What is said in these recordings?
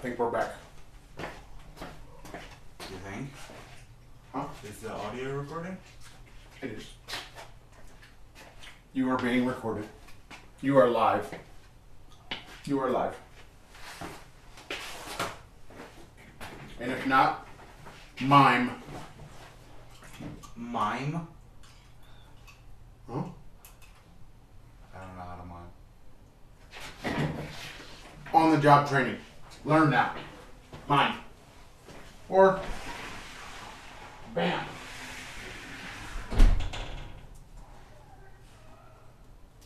think we're back. You think? Huh? Is the audio recording? It is. You are being recorded. You are live. You are live. And if not, mime. Mime? Huh? I don't know how to mime. On the job training. Learn now. Mime. Or bam.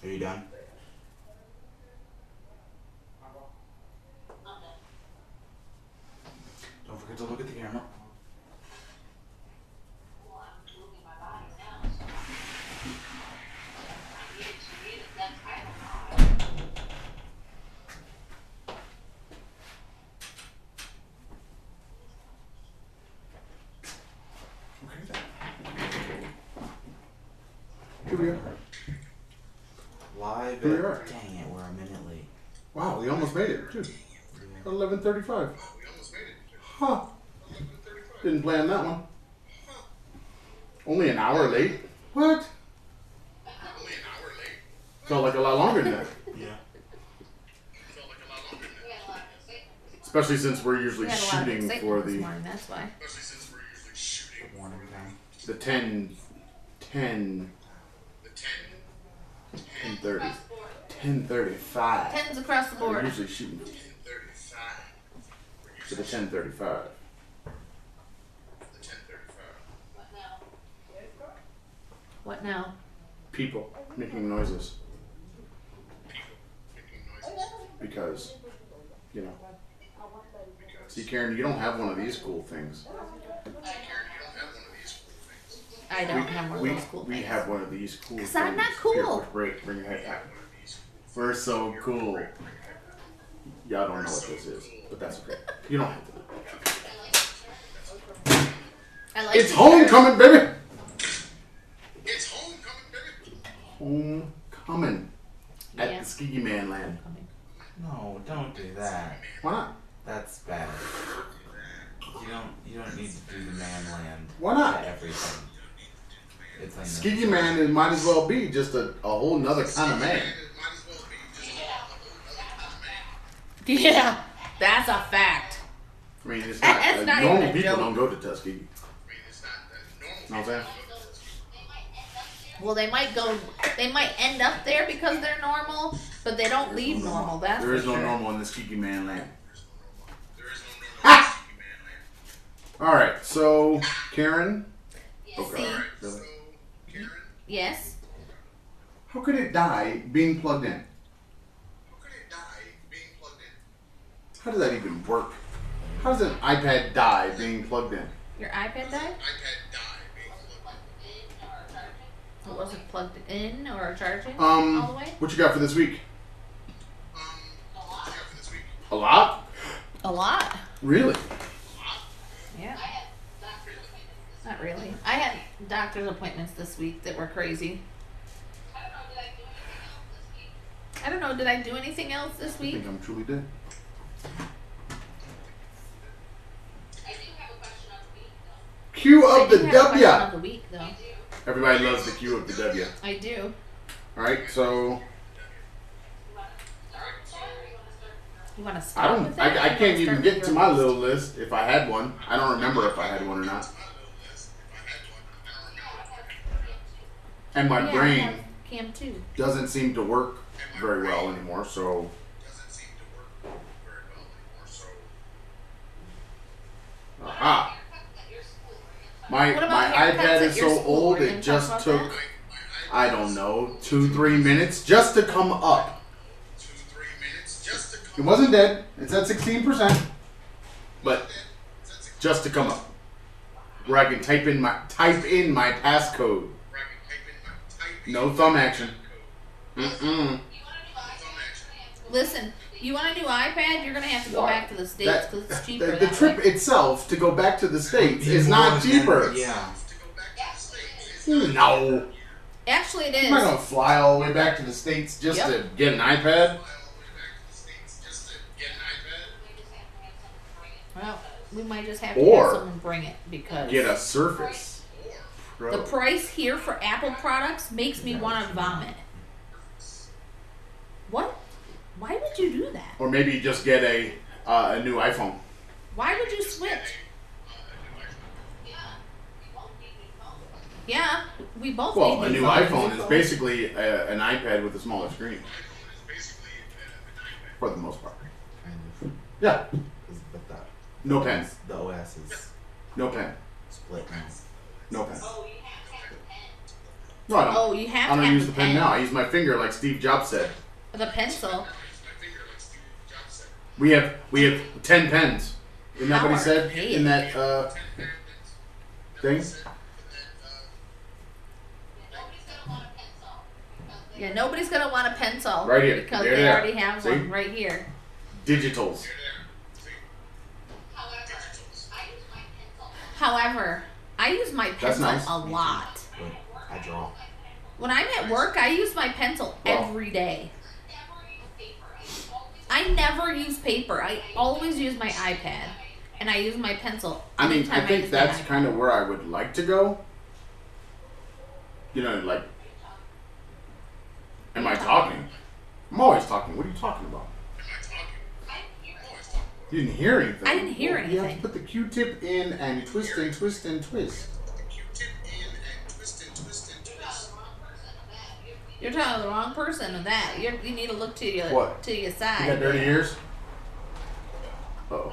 Are you done? Don't forget to look at the camera. Okay then. Here we are. Live Here we at- are. Dang it, we're a minute late. Wow, we almost made it, too. Eleven thirty-five. Huh. Didn't plan that one. Only an hour late. What? Felt like a lot longer than that. Yeah. Especially since we're usually We had a lot of shooting excitement for this the morning, that's why. Good morning time. the 10 10 10 30 10 35 Tens across the we're board. usually shooting for the 10 35 What now? people making noises because you know see Karen you don't have one of these cool things I don't have one we, of those cool things. we things. have one of these cool 'Cause things I'm not cool. Here, bring, bring your head back we're so cool y'all don't know what this is but that's okay you don't have to know I like It's the homecoming, baby. It's homecoming, baby. Homecoming at Yeah. the Ski Man land. Homecoming. No, don't do that. Why not? That's bad. You don't you don't need to do the man land Why not? to everything. It's Ski unnecessary. Man it might as well be just a, a whole nother kind of man. Might as well be just a Yeah, that's a fact. I mean, it's not, that's uh, not normal people joke. don't go to Tuskegee. I mean, it's not that normal. Know what I'm saying? Well, they might go, they might end up there because they're normal, but they don't leave normal. That's There for is no sure. normal in the Ski Man land. There is no normal Ah! Ski Man land. All right, so Karen. Okay. See? Really? So, Karen, Yes. How could it die being plugged in? how could it die being plugged in? How does that even work? How does an iPad die being plugged in? Your iPad died? iPad die being plugged in. It wasn't plugged in or charging Um, all the way? what you got for this week? Um, what you got for this week? A lot? A lot. Really? Yeah. Not really. I had doctor's appointments this week that were crazy. I don't know, did I do anything else this week? I think I'm truly dead. Q I of do the have a question W. of the week though. Everybody loves the Q of the W. I do. All right, so You want to I don't. with? I, I can't even get to my yours? little list if I had one. I don't remember if I had one or not. And my Yeah, brain Cam too. doesn't seem to work very well anymore. So Doesn't seem to work very well anymore. So, aha. My my iPad is so old it just took? I don't know two three minutes just to come up. It wasn't dead. It's at sixteen percent, but just to come up, where I can type in my type in my passcode. where I can type in my- type in No thumb action. Mm-mm. Listen, you want a new iPad? You're gonna have to go Why? back to the states That- because it's cheaper. the, the that trip way. itself to go back to the states is not cheaper. Yeah. To go back to the States. It's No, Actually, it I'm not is. gonna fly all the way back to the states just Yep. to get an iPad. fly all the way back to the States just to get an iPad. Well, we might just have to Or have someone bring it because Get a Surface Pro. the price here for Apple products makes me want to vomit. What? Why would you do that? or maybe just get a uh, a new iPhone. Why would you switch? Yeah, we both. Well, need a new phones. iPhone is basically a, an iPad with a smaller screen. For the most part. Yeah. Is- But the, No pen. the OS is No pen. split pens. No pen. No, I don't. Oh, you have I to don't have use the the pen pen. now. I use my finger like Steve Jobs said. The pencil. We have we have ten pens. Isn't that what he How said archaic. in that uh, thing? Yeah, nobody's gonna want a pencil Right here. because There they they already have See? one right here. Digitals. However, I use my pencil nice. a lot. I draw. When I'm at work, I use my pencil Well- every day. I never use paper. I always use my iPad, and I use my pencil. I mean, I think my that's kind of where I would like to go. You know, like, am I talking? I'm always talking. What are you talking about? You didn't hear anything. I didn't hear Well, You have anything. to put the Q-tip in and twist and twist and twist. You're talking to the wrong person of that. You're, you need to look to your What? to your You side. got dirty ears? Oh,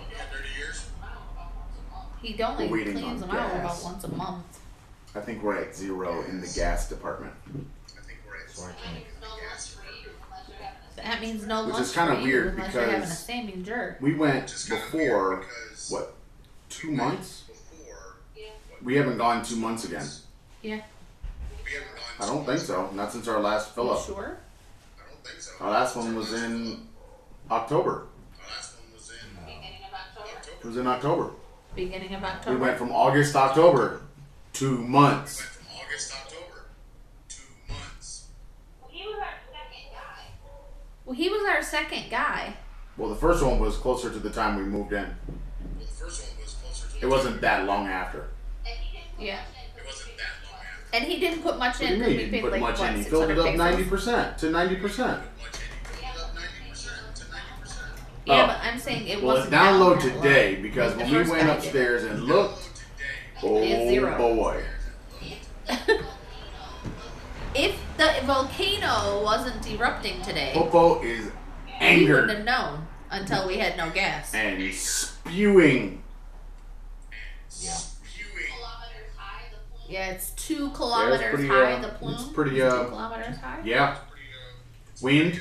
He only We're waiting cleans on them out gas. about once a month. I think we're at zero in the gas department. I think So I can't. That means no Which lunch is kinda weird unless you're having a because- standing jerk. We went before what? Two months? Before, We haven't gone two months again. Yeah. I don't think so. Not since our last fill You up. sure? I don't think so. Our last one was in October. Our last one was in Beginning of October. It was in October. Beginning of October. We went from August to October. Two months. Well, he was our second guy. Well, the first one was closer to the time we moved in. It wasn't that long after. Yeah. It wasn't that long after. And he didn't put much What do in you mean? we He didn't put like much what, in. He filled it up ninety percent to ninety percent. Yeah, Oh. but I'm saying it Well, wasn't it download today low. because when the we went upstairs and looked, It's oh zero. boy, If the volcano wasn't erupting today, Popo is we wouldn't angered have known until we had no gas. and spewing. Yeah. Yeah, it's two kilometers pretty, high. uh, the plume. it's pretty, It's uh, two kilometers high. Yeah, wind.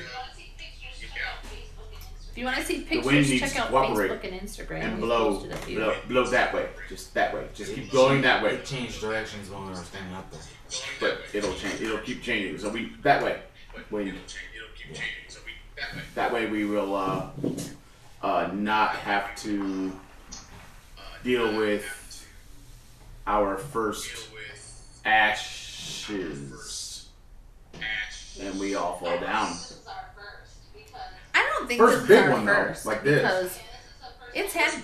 If you want to see wind pictures, needs check to out cooperate Facebook and Instagram. and We've blow, posted a few. blow, blow that way, just that way. Just keep It going that way. It changed directions when we were standing up there. But it'll change. It'll keep changing. So we that way. Wind. That way we will uh, uh, not have to deal with our first ashes, and we all fall down. I don't think First this big our one, though, like this. because it's had.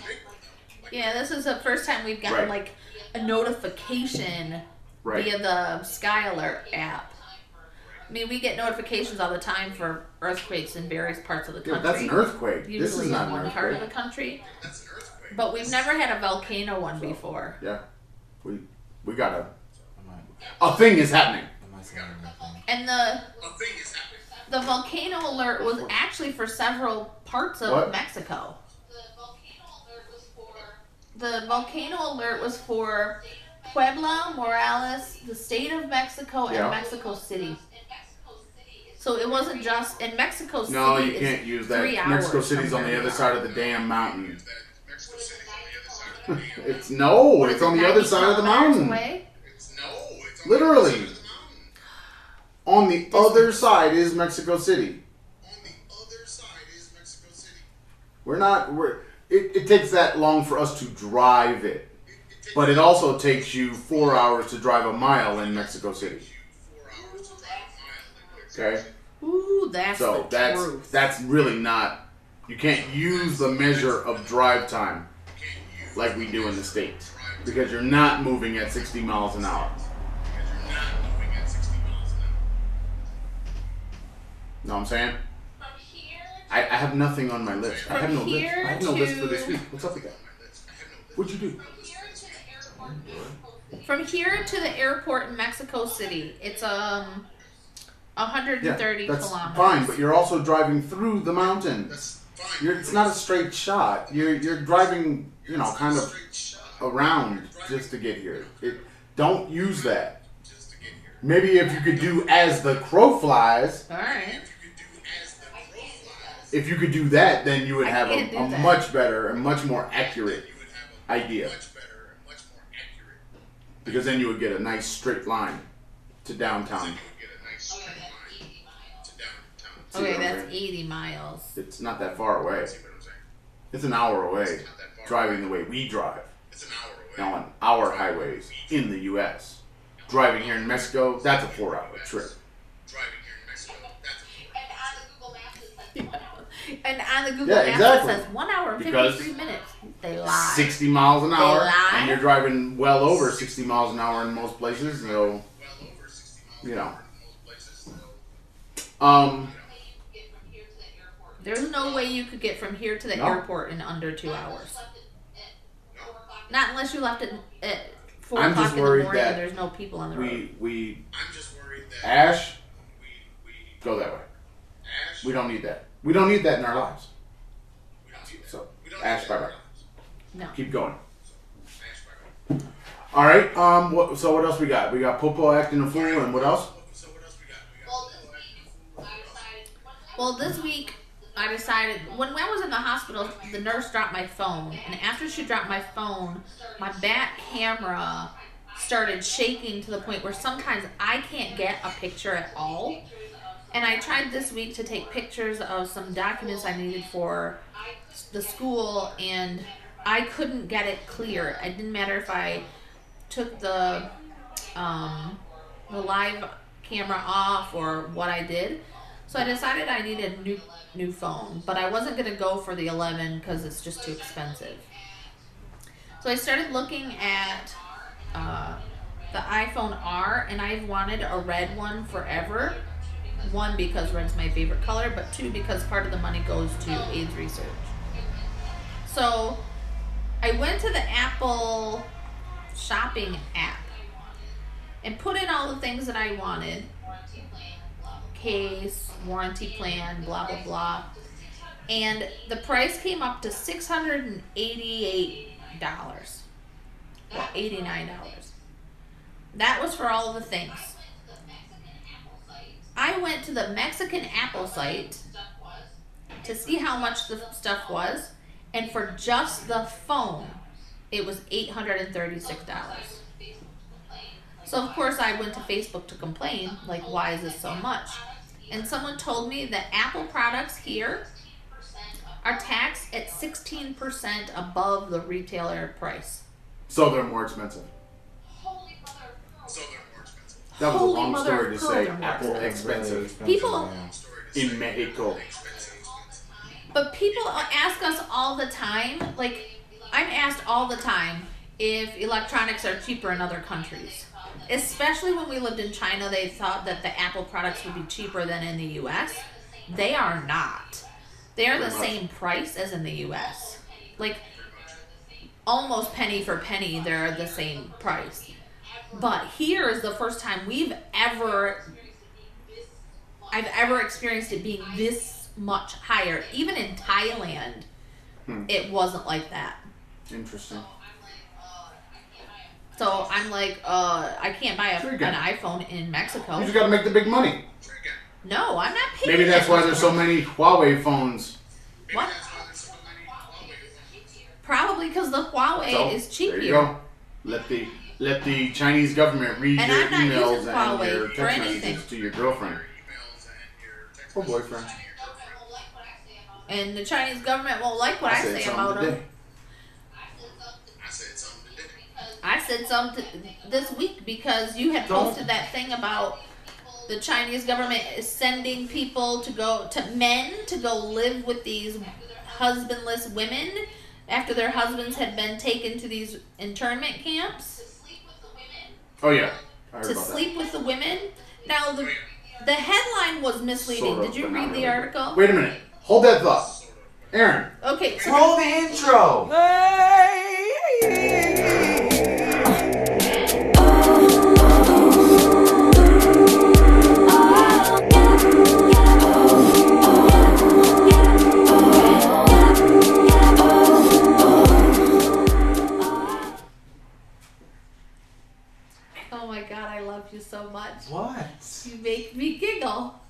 Yeah, this is the first time we've gotten Right. like a notification Right. via the Sky Alert app. I mean, we get notifications all the time for earthquakes in various parts of the country. Yeah, country. that's an earthquake. This Usually is not in an one part of the country. But we've never had a volcano one before. Yeah, we we got a Am I, a thing is happening. am I saying anything? And the the volcano alert was actually for several parts of What? Mexico. The volcano alert was for Puebla, Morelos, the state of Mexico, and Mexico City. So it wasn't just in Mexico City. No, you it's can't use that. Mexico hours City's on the other side of the damn mountain. it's no, What it's on the other side of the kilometers mountain. away? Literally. On the other side is Mexico City. We're not. We're. It, it takes that long for us to drive it, but it also takes you four hours to drive a mile in Mexico City. Okay, Ooh, that's so the that's truth. that's really not. You can't use the measure of drive time like we do in the states because you're not moving at 60 miles an hour. Know what I'm saying? I, I have nothing on my list. I have no list. I have no list for this week. What's up with that? What'd you do? From here to the airport in Mexico City, it's um 130 Yeah, that's kilometers. fine, but you're also driving through the mountain. That's fine. You're, it's not a straight shot. You're you're driving, you know, kind of around just to get here. It, don't use that. just to get here. Maybe if you could do as the crow flies, All right. If you could do as the crow flies, if you could do that, then you would have a, a much better and much more accurate you would idea. much better and much more accurate. Because then you would get a nice straight line to downtown. You would get a nice oh, straight line to downtown. See Okay, that's saying? 80 miles. It's not that far away. See what I'm? It's an hour away It's not driving the way we drive. It's an hour away. Now on our highways in the U.S. Driving here in Mexico, that's a four-hour trip. Driving here in Mexico, that's And on the Google Maps, it says one hour. And on Yeah, Maps exactly. it says one hour and Because 53 minutes. They lie. 60 miles an hour, lie. and you're driving well over 60 miles an hour in most places. So, well over 60 miles You an know. hour in most places. Um, you can get from here to the airport. There's no way you could get from here to the No. airport in under two hours. Left it at four o'clock. Not unless you left it at 4 I'm o'clock just in the worried morning that and there's no people on the road. we we I'm just worried that Ash we we go that way. Ash We don't need that. We don't need that in our lives. we don't need that. So We don't Ash, bye that. bye. No. Keep going. Ash, bye bye. All right. Um. What, so what else we got? We got Popo acting a fool, and what else? So what else we got? We got Well, this week, I decided. what- Well, this week I decided when I was in the hospital, the nurse dropped my phone, and after she dropped my phone, my back camera started shaking to the point where sometimes I can't get a picture at all. And I tried this week to take pictures of some documents I needed for the school, and I couldn't get it clear. It didn't matter if I took the um, the live camera off or what I did. So I decided I needed a new new phone, but I wasn't gonna go for the 11 because it's just too expensive. So I started looking at uh, the iPhone R, and I've wanted a red one forever. One because red's my favorite color, but two because part of the money goes to AIDS research. So I went to the Apple shopping app and put in all the things that I wanted case, warranty plan, blah blah blah. And the price came up to six hundred and eighty-eight dollars. Well, eighty-nine dollars. That was for all the things. I went to the Mexican Apple site to see how much the stuff was, and for just the phone, it was eight hundred and thirty-six dollars. So of course I went to Facebook to complain, like why is this so much? And someone told me that Apple products here are taxed at 16% above the retailer price. So they're more expensive. Holy mother. So they're more expensive. That was Holy a long story to say Apple expensive. expensive People- in. Mexico. But people ask us all the time, like I'm asked all the time if electronics are cheaper in other countries. Especially when we lived in China, they thought that the Apple products would be cheaper than in the US. They are not. They are the same price as in the US. Like almost penny for penny, they're the same price. But here is the first time we've ever I've ever experienced it being this much higher. Even in Thailand, Hmm. it wasn't like that. Interesting. So I'm like, uh, I can't buy a, an iPhone in Mexico. You just got to make the big money. No, I'm not paying. Maybe that's why there's so many Huawei phones. What? that's why there's so many Huawei. Probably because the Huawei So, is cheaper. there you go. Let the let the Chinese government read And your emails and Huawei your text messages to your girlfriend Your emails and your text or boyfriend. And the Chinese government won't like what I, said say about today. them. I said something I said something today. I said something this week because you had posted that thing about the Chinese government is sending people to go to men to go live with these husbandless women after their husbands had been taken to these internment camps To sleep with the women. Oh yeah, I heard to about sleep with the women. Now the the headline was misleading. Sort of, Did you read the article? Wait a minute. Hold that thought, Aaron. Okay, so Roll the intro. oh my god, I love you so much. What? You make me giggle.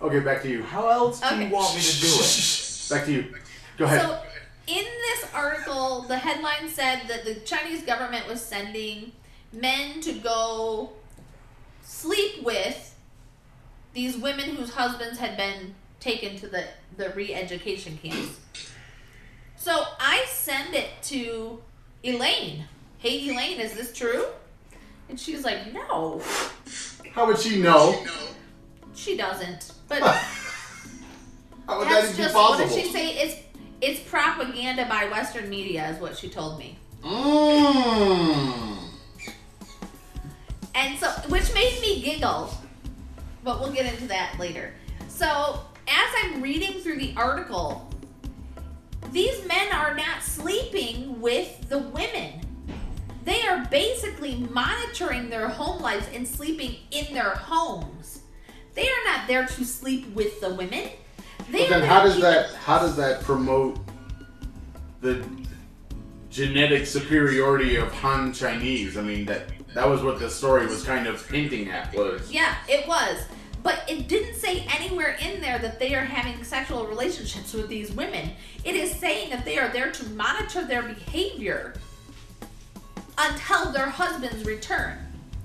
Okay, back to you. How else do Okay. you want me to do it? Back to you. Go ahead. So, in this article, the headline said that the Chinese government was sending men to go sleep with these women whose husbands had been taken to the, the re education camps. So, I send it to Elaine. Hey, Elaine, is this true? And she's like, no, How would she know? She doesn't. But How would that that's even be just, what did she say? It's, it's propaganda by Western media, is what she told me. Mmm. And so, which made me giggle, but we'll get into that later. So, as I'm reading through the article, these men are not sleeping with the women. They are basically monitoring their home lives and sleeping in their homes. They are not there to sleep with the women. They But then how does that how does that promote the genetic superiority of Han Chinese? I mean that that was what the story was kind of hinting at was Yeah, it was. But it didn't say anywhere in there that they are having sexual relationships with these women. It is saying that they are there to monitor their behavior until their husbands return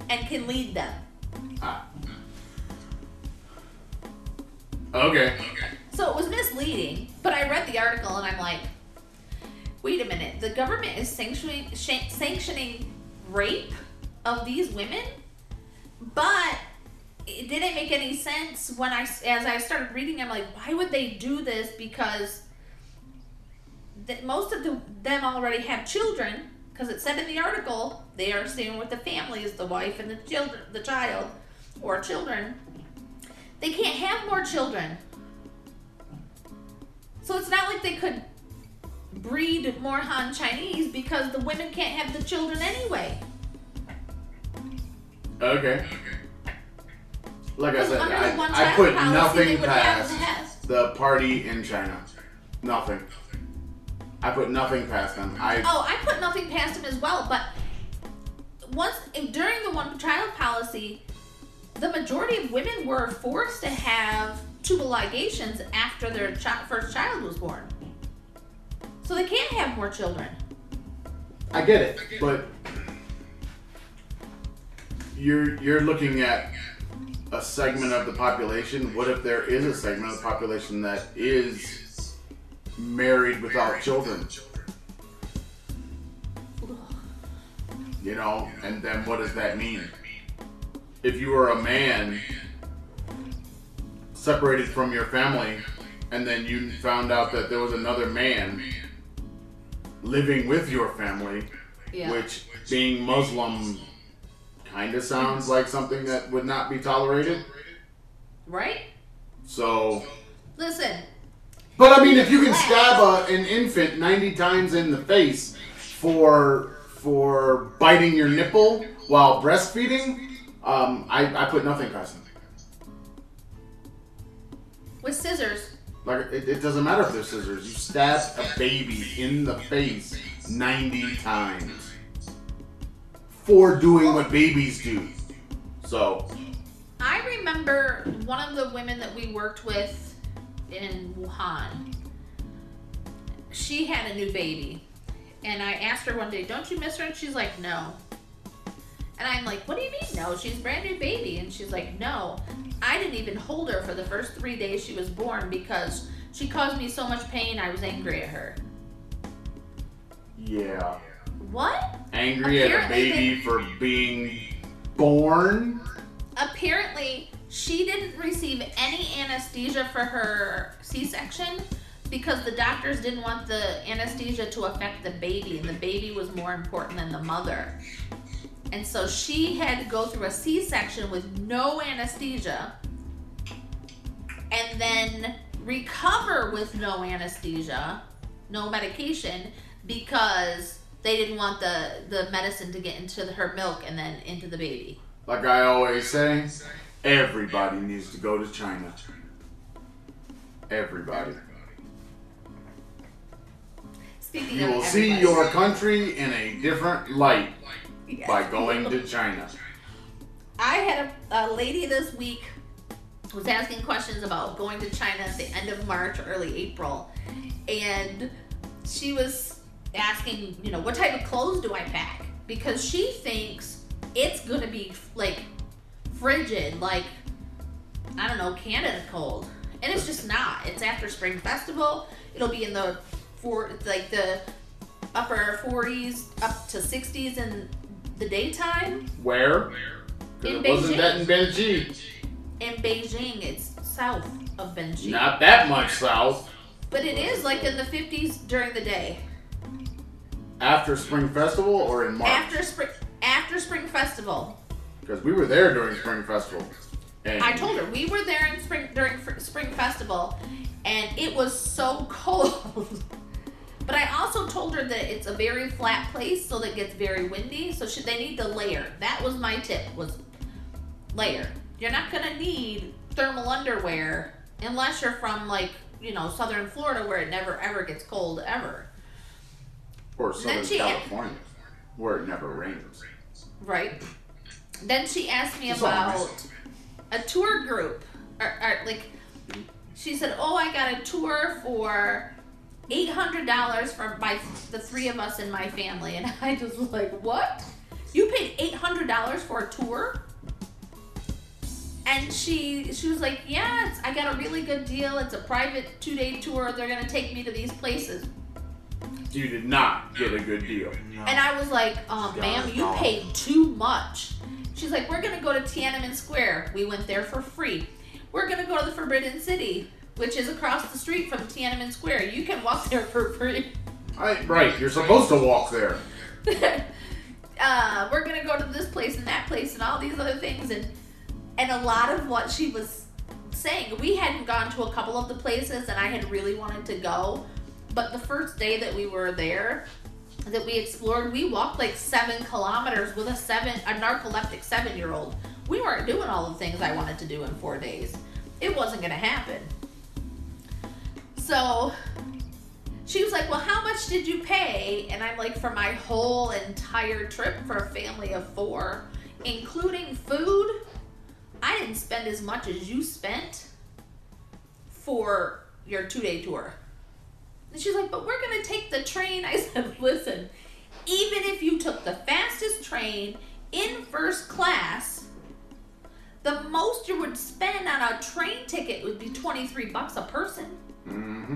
and can lead them. ah. Okay. So it was misleading, but I read the article and I'm like, wait a minute, the government is sanctioning sanctioning rape of these women, but it didn't make any sense when I as I started reading. I'm like, why would they do this? Because most of the, them already have children. Because it said in the article they are staying with the families, the wife and the children, the child, or children. They can't have more children. So it's not like they could breed more Han Chinese because the women can't have the children anyway. Okay. Like I said, I, I put nothing past the party in China. Nothing. I put nothing past them. I Oh, I put nothing past him as well, but once during the one child policy, the majority of women were forced to have tubal ligations after their first child was born. So they can't have more children. I get it, but you're you're looking at a segment of the population. What if there is a segment of the population that is married without children? You know, and then what does that mean? If you were a man separated from your family and then you found out that there was another man living with your family, Yeah. which being Muslim kind of sounds like something that would not be tolerated. Right? So, Listen, but I mean, if you can stab a, an infant 90 times in the face for for biting your nipple while breastfeeding, um, I, I put nothing past them. with scissors, Like it, it doesn't matter if they're scissors. You stab a baby in the face 90 times for doing what babies do. So, I remember one of the women that we worked with in Wuhan. She had a new baby. And I asked her one day, Don't you miss her? And she's like, No. And I'm like, What do you mean, no? She's a brand new baby. And she's like, No. I didn't even hold her for the first three days she was born because she caused me so much pain, I was angry at her. yeah. What? Angry at a Apparently baby for being born? apparently she didn't receive any anesthesia for her c-section because the doctors didn't want the anesthesia to affect the baby, and the baby was more important than the mother. And so she had to go through a C section with no anesthesia and then recover with no anesthesia, no medication, because they didn't want the, the medicine to get into the, her milk and then into the baby. Like I always say, everybody needs to go to China. Everybody. Speaking You will see your country in a different light Yes. by going to China. I had a, a lady this week was asking questions about going to China at the end of March, early April, and she was asking, you know, what type of clothes do I pack? Because she thinks it's gonna be like frigid, like I don't know, Canada cold, and it's just not. It's after Spring Festival. It'll be in the four, it's like the upper 40s up to 60s in the daytime. Where? In it wasn't Beijing. that in Beijing. in Beijing. It's south of Beijing. Not that much south. But it is like in the 50s during the day. After Spring Festival or in March? After spring after Spring Festival. Because we were there during Spring Festival. And I told her we were there in spring during Spring Festival and it was so cold. But I also told her that it's a very flat place so that it gets very windy, so should they need to layer. That was my tip was layer. You're not to need thermal underwear unless you're from like, you know, southern Florida where it never ever gets cold ever. Or Southern California, where it never rains. Right. Then she asked me It's about a tour group. Or, or like, she said, "Oh, I got a tour for eight hundred dollars for my the three of us in my family." And I just was like, "What? You paid eight hundred dollars for a tour?" And she she was like, "Yeah, it's, I got a really good deal. It's a private two day tour. They're gonna take me to these places." You did not get a good deal. No. And I was like, um, Yeah, ma'am, you no. paid too much. She's like, we're gonna go to Tiananmen Square. We went there for free. We're gonna go to the Forbidden City, which is across the street from Tiananmen Square. You can walk there for free. I, right, you're supposed to walk there. uh, we're gonna go to this place and that place and all these other things and and a lot of what she was saying, we hadn't gone to a couple of the places and I had really wanted to go, but the first day that we were there, that we explored, we walked like seven kilometers with a seven a narcoleptic seven year old. We weren't doing all the things I wanted to do in four days. It wasn't gonna happen. So she was like, Well, how much did you pay? And I'm like, For my whole entire trip for a family of four, including food, I didn't spend as much as you spent for your two day tour. And she's like, But we're going to take the train. I said, Listen, even if you took the fastest train in first class, the most you would spend on a train ticket would be 23 bucks a person. Hmm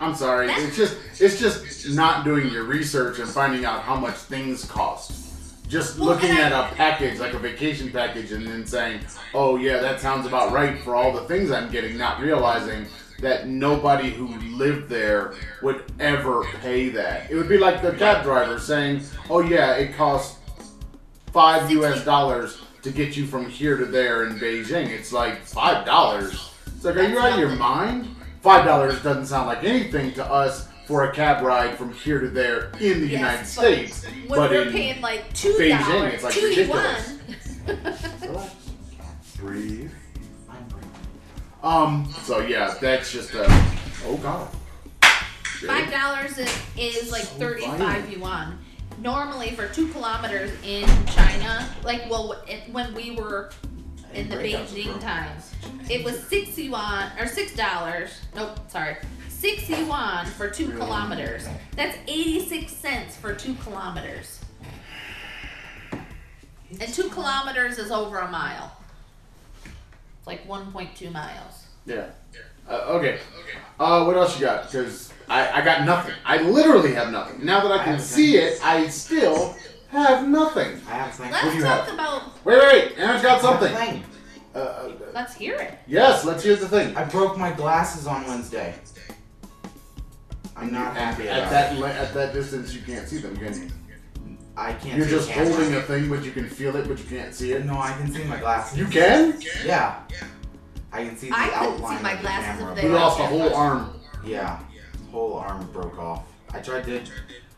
I'm sorry. That's- It's just it's just not doing your research and finding out how much things cost. Just Well, looking at I- a package like a vacation package and then saying, "Oh yeah, that sounds about right for all the things I'm getting," not realizing that nobody who lived there would ever pay that. It would be like the cab driver saying, "Oh yeah, it costs five U.S. dollars to get you from here to there in Beijing." It's like five dollars. It's like, are you out of your mind? Five dollars doesn't sound like anything to us for a cab ride from here to there in the Yes, United States. When but we're in paying like two Beijing, dollars, it's like two ridiculous. yuan. Breathe. I'm breathing. Um. So yeah, that's just a. Oh God. Five dollars is, is like So thirty-five violent. yuan. Normally, for two kilometers in China, like well, it, when we were in the Beijing broken. times, it was six yuan or six dollars. Nope, sorry, six yuan for two kilometers. That's eighty-six cents for two kilometers, and two kilometers is over a mile. It's like one point two miles. Yeah. Uh, okay. Uh, what else you got? Because I, I got nothing. I literally have nothing. Now that I I can have see it, I still have nothing. I have a thing. Let's do you talk have? about. Wait, wait, wait. Aaron's got I have a something. thing. Uh, uh, Let's hear it. yes, let's hear the thing. I broke my glasses on Wednesday. I'm not happy at about that le- at that distance. You can't see them. Can you? I can't. You're see just holding a thing, but you can feel it, but you can't see it. No, I can see my glasses. You can. Yeah. I can see the I couldn't outline see my of the glasses camera. if but- they You lost a whole there. arm. Yeah, whole arm broke off. I tried to,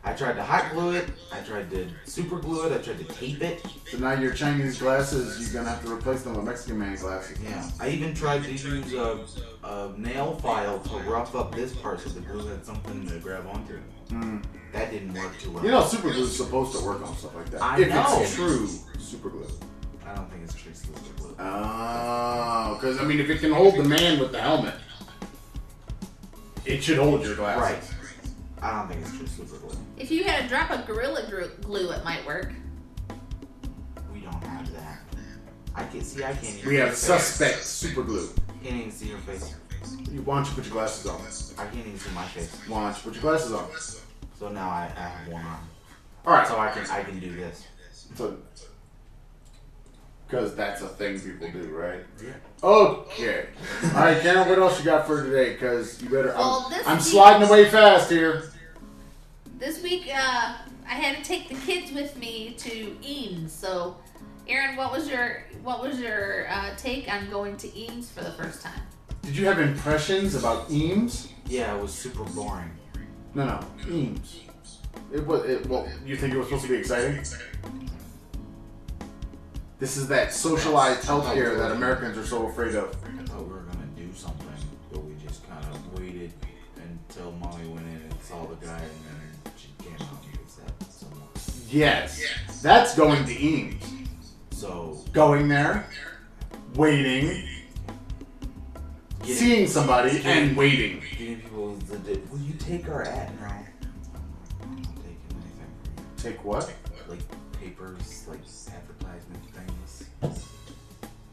I tried to hot glue it. I tried to super glue it. I tried to tape it. So now your Chinese glasses, you're gonna have to replace them with Mexican man glasses. Yeah, I even tried to use a, a nail file to rough up this part so the glue had something to grab onto. Mm. That didn't work too well. You know, super glue is supposed to work on stuff like that. I if know. it's true super glue. I don't think it's true super glue. Oh, because I mean, if it can hold the man with the helmet, it should hold your glasses. Right. I don't think it's true super glue. If you had a drop of Gorilla Glue, it might work. We don't have that. I can see. I can't. Even We have see your face. suspect super glue. Can't even see your face. You- Why don't you put your glasses on? I can't even see my face. Why don't you put your glasses on? So now I, I have one arm. All right. So I can I can do this. So, because that's a thing people do, right? Yeah. Okay. All right, Karen. What else you got for today? Because you better. Well, I'm, I'm sliding away fast here. This week, uh, I had to take the kids with me to IMSS. So, Aaron, what was your what was your uh, take on going to IMSS for the first time? Did you have impressions about IMSS? Yeah, it was super boring. No, no, IMSS. It was. It, well, you think it was supposed to be exciting? This is that socialized healthcare that Americans are so afraid of. I thought we were gonna do something, but we just kind of waited until mommy went in and saw the guy, and someone. Yes, that's going to IMSS. So Going there, waiting, getting, seeing somebody, and waiting. getting people the will you take our ad now? I'm not taking anything Take what? Like papers, like advertisement things.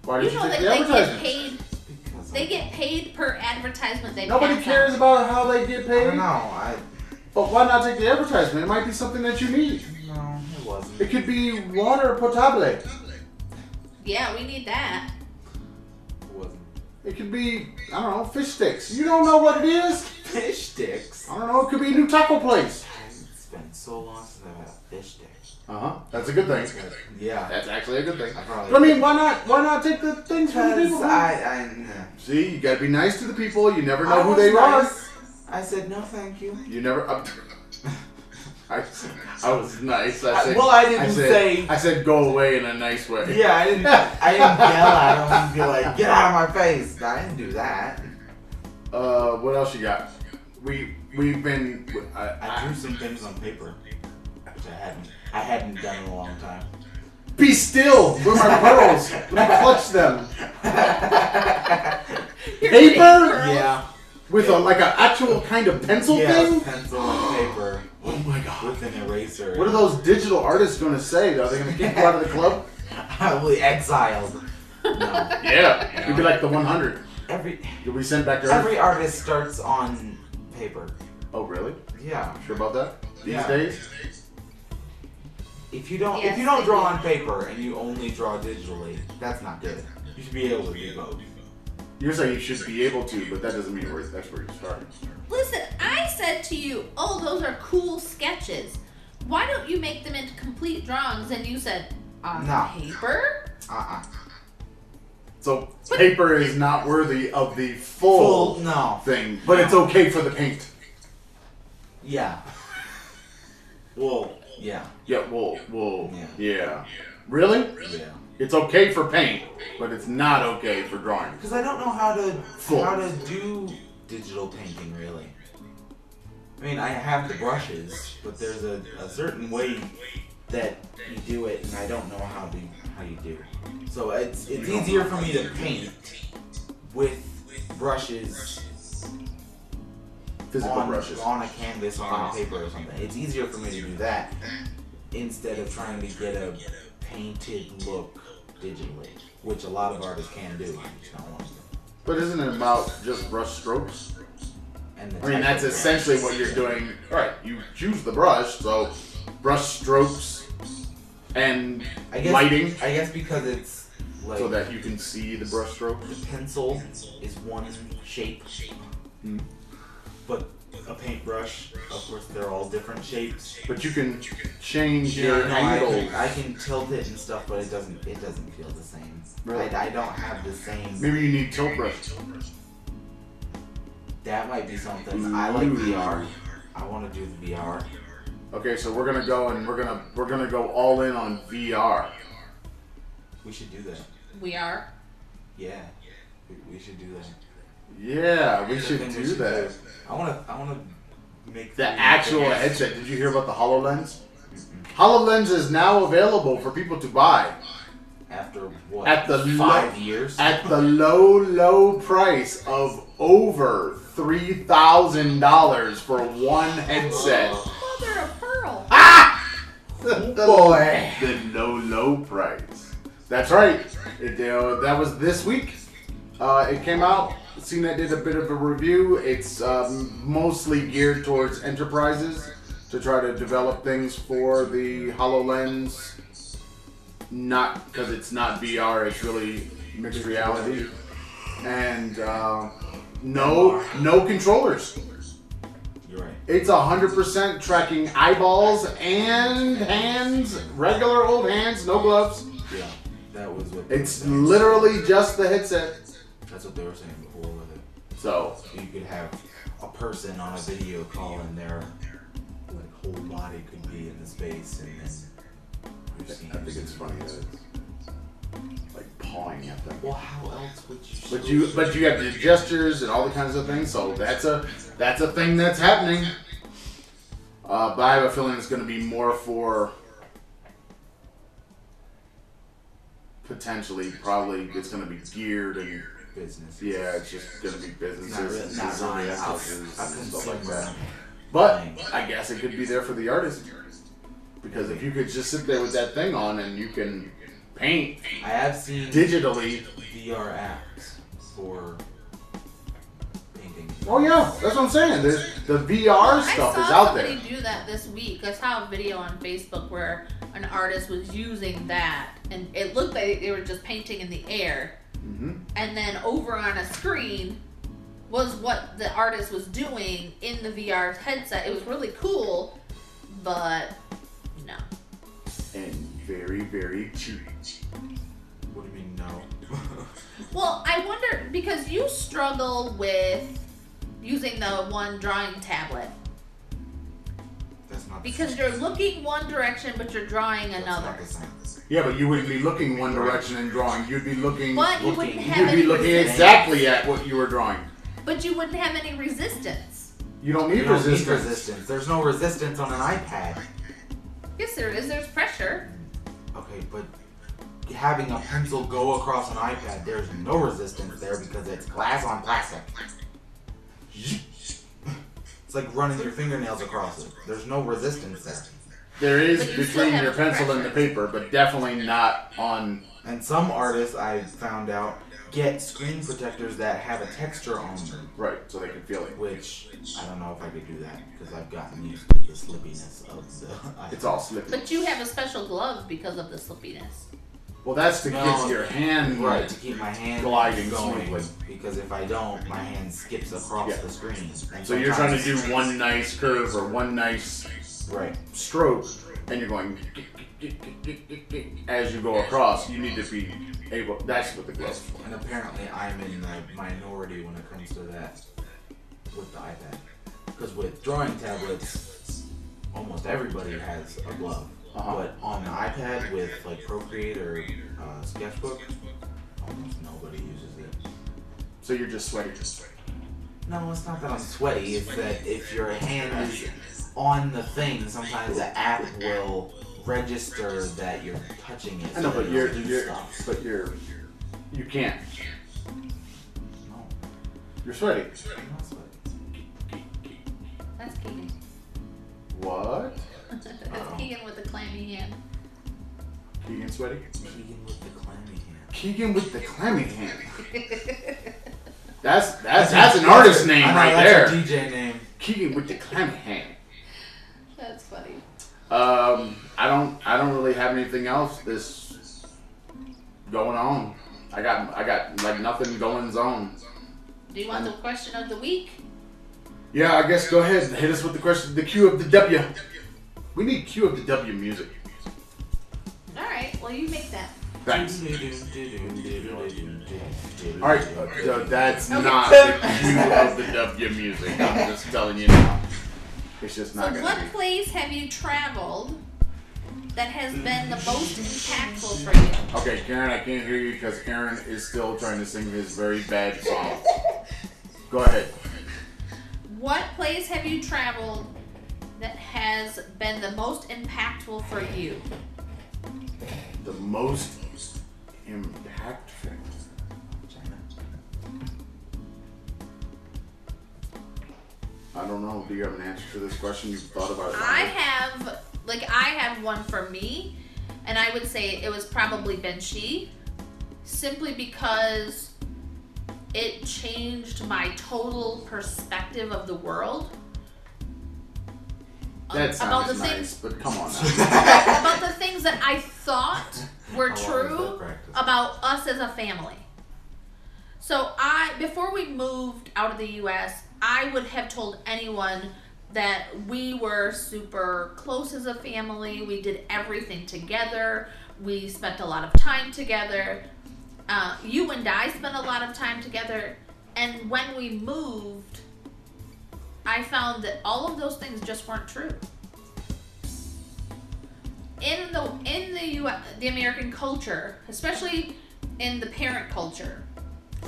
Why You did you, know take they, the they get paid. Because They I- get paid per advertisement they Nobody pass cares out. about how they get I paid. don't know. I But why not take the advertisement? It might be something that you need. No, it wasn't. It could be water potable. Yeah, we need that. It wasn't. It could be, I don't know, fish sticks. You don't know what it is? Fish sticks. I don't know. It could be a new taco place. It's been so long since I've had a fish stick. Uh huh. That's a good thing. Yeah. That's actually a good thing. I probably. But I mean, why not? Why not take the things from the people? I, I, nah. See, you gotta be nice to the people. You never know I who they nice. I said no, thank you. are. You never. Uh, I, I was nice. I I- said. well, I didn't said, say- I said go away in a nice way. Yeah, I didn't. I didn't yell at him and be like, "Get out of my face." I didn't do that. Uh, what else you got? We we've been. I, I I, drew some things on paper, which I hadn't. I hadn't done in a long time. be still. Where my pearls? Let me clutch them. Paper? getting pearls. yeah. With a like an actual kind of pencil Yes, thing. pencil and paper Oh my god. with an eraser. What are those digital artists gonna say? Are they gonna kick you out of the club? Probably exiled. No. Yeah. You'd be like the 100. Every You'll be sent back to Earth. every artist starts on paper. Oh really? Yeah. Sure about that? These Yeah. days? If you don't Yes, if you don't draw on paper and you only draw digitally, that's not good. You should be able to do both. You're saying you should be able to, but that doesn't mean where that's where you start. Listen, I said to you, "Oh, those are cool sketches. Why don't you make them into complete drawings?" And you said, "On No. paper." Uh-uh. So paper is not worthy of the full, Full no. thing, but it's okay for the paint. Yeah. Well, yeah. Yeah, well, well, Yeah. yeah. Really? Yeah. It's okay for paint, but it's not okay for drawing. Because I don't know how to Full. how to do digital painting really. I mean, I have the brushes, but there's a, a certain way that you do it, and I don't know how to how you do. So it's it's easier for me to paint with brushes Physical on, brushes. on a canvas or on a paper or something. It's easier for me to do that instead of trying to get a painted look digitally, which a lot of artists can do. I just don't want to. But isn't it about just brush strokes? And the I mean, that's essentially what you're doing. All right, you choose the brush, so brush strokes and I guess, lighting, I guess because it's like so that you can see the brush stroke. the pencil is one shape, Hmm. but a paintbrush. Of course, they're all different shapes. But you can change your no, I angle. can, I can tilt it and stuff, but it doesn't. It doesn't feel the same. Really? I, I don't have the same. Maybe you need tilt brush. That might be something. I like VR. I want to do the VR. Okay, so we're gonna go and we're gonna we're gonna go all in on VR. We should do that. We are. Yeah, we, we should do that. Yeah, we I should think do that. do. I want to. I want to make The 3D actual things. headset. Did you hear about the HoloLens? HoloLens is now available for people to buy after what? At the five lo- years. at the low, low price of over three thousand dollars for one headset. Mother of pearl. Ah! The, the- boy. the low, low price. That's right. It, uh, that was this week. Uh, it came out. CNET did a bit of a review. It's um, mostly geared towards enterprises to try to develop things for the HoloLens. Not because it's not VR, it's really mixed reality. And uh, no, no controllers. You're right. It's 100% tracking eyeballs and hands, regular old hands, no gloves. Yeah, that was what. It's literally just the headset. That's what they were saying before with it. So, You could have a person on a video call and their like whole body could be in the space, and then I think it's funny that it's like pawing at them. Well, how else would you? But you, but you have the gestures and all the kinds of things. So that's a that's a thing that's happening. Uh, but I have a feeling it's going to be more for potentially, probably it's going to be geared and business. yeah, it's just going to be businesses really, and not design really a, houses and stuff like that. Uh, but. I guess it could be there for the artist because if you could just sit there with that thing on and you can paint I have seen digitally. VR apps for painting. Oh yeah, that's what I'm saying. There's the VR I stuff saw is out there. I saw somebody do that this week. I saw a video on Facebook where an artist was using that, and it looked like they were just painting in the air. Hmm And then over on a screen was what the artist was doing in the VR headset. It was really cool, but no. And very, very cheap. What do you mean no? Well, I wonder because you struggle with using the one drawing tablet That's not the because same. you're looking one direction but you're drawing That's another. Not the same. Yeah, but you wouldn't be looking one direction and drawing. You'd be looking. But you looking- wouldn't have You'd be looking resistance. exactly at what you were drawing. But you wouldn't have any resistance. You don't You need don't resistance. need resistance. There's no resistance on an iPad. Yes, there is. There's pressure. Okay, but having a pencil go across an iPad, there's no resistance there because it's glass on plastic. It's like running your fingernails across it. There's no resistance there. There is But you still between have your pencil and the pressure. paper, but definitely not on. And some artists I found out get screen protectors that have a texture on them, Right, so they can feel it. which I don't know if I could do that because I've gotten used to the slippiness of the. It's all slippy. But you have a special glove because of the slippiness. Well, that's to No. get your hand Right, to keep my hand Gliding going. smoothly. Because if I don't, my hand skips across Yeah. the screen. And So you're trying to do one nice curve or one nice Right. stroke, and you're going as you go across. You need to be able. That's what the gloves for. And apparently, I'm in the minority when it comes to that with the iPad. Because with drawing tablets, almost everybody has a glove. Uh-huh. But on the iPad with like Procreate or uh, Sketchbook, almost nobody uses it. So you're just sweaty. Just sweaty. No, it's not that I'm sweaty. It's that if your hand is on the thing, sometimes the app will register that you're touching it. I know, so but it'll you're, you're stuff. but you're you can't. No, You're sweaty. I'm not sweaty. That's Keegan. What? That's Uh-oh. Keegan with the clammy hand. Keegan sweaty? Keegan with the clammy hand. Keegan with the clammy hand. That's that's that's an artist name I know, right that's there. a DJ name. Keegan with the clammy hand. Um, I don't I don't really have anything else this going on. I got I got like nothing going on. Do you want the question of the week? Yeah, I guess go ahead. And hit us with the question. The cue of the W. We need cue of the W music. All right. Well, you make that. Thanks. All All right, uh, that's Okay. not the cue of the W music. I'm just telling you now. It's just So, what be. place have you traveled that has been the most impactful for you? Okay, Karen, I can't hear you because Aaron is still trying to sing his very bad song. Go ahead. What place have you traveled that has been the most impactful for you? The most impactful. I don't know. Do you have an answer to this question? You've thought about it. I have, like, I have one for me, and I would say it was probably Benxi, simply because it changed my total perspective of the world. That about sounds the nice, things but come on about the things that I thought were How long was that true about us as a family. So I before we moved out of the US, I would have told anyone that we were super close as a family. We did everything together. We spent a lot of time together. Uh, you and I spent a lot of time together. And when we moved, I found that all of those things just weren't true in the in the U the American culture, especially in the parent culture,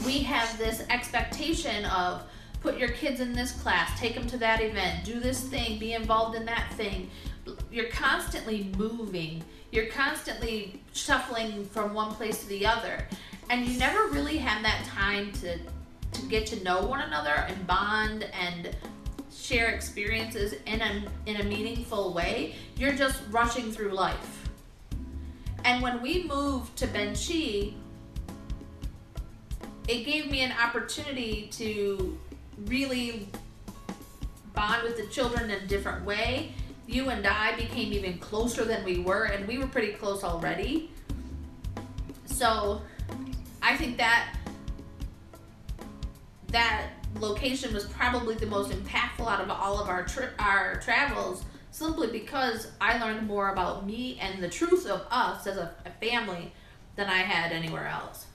we have this expectation of put your kids in this class, take them to that event, do this thing, be involved in that thing. You're constantly moving. You're constantly shuffling from one place to the other, and you never really have that time to to get to know one another and bond and share experiences in a in a meaningful way. You're just rushing through life. And when we moved to Benxi, it gave me an opportunity to really bond with the children in a different way. You and I became even closer than we were, and we were pretty close already. So, I think that that location was probably the most impactful out of all of our tri- our travels simply because I learned more about me and the truth of us as a, a family than I had anywhere else.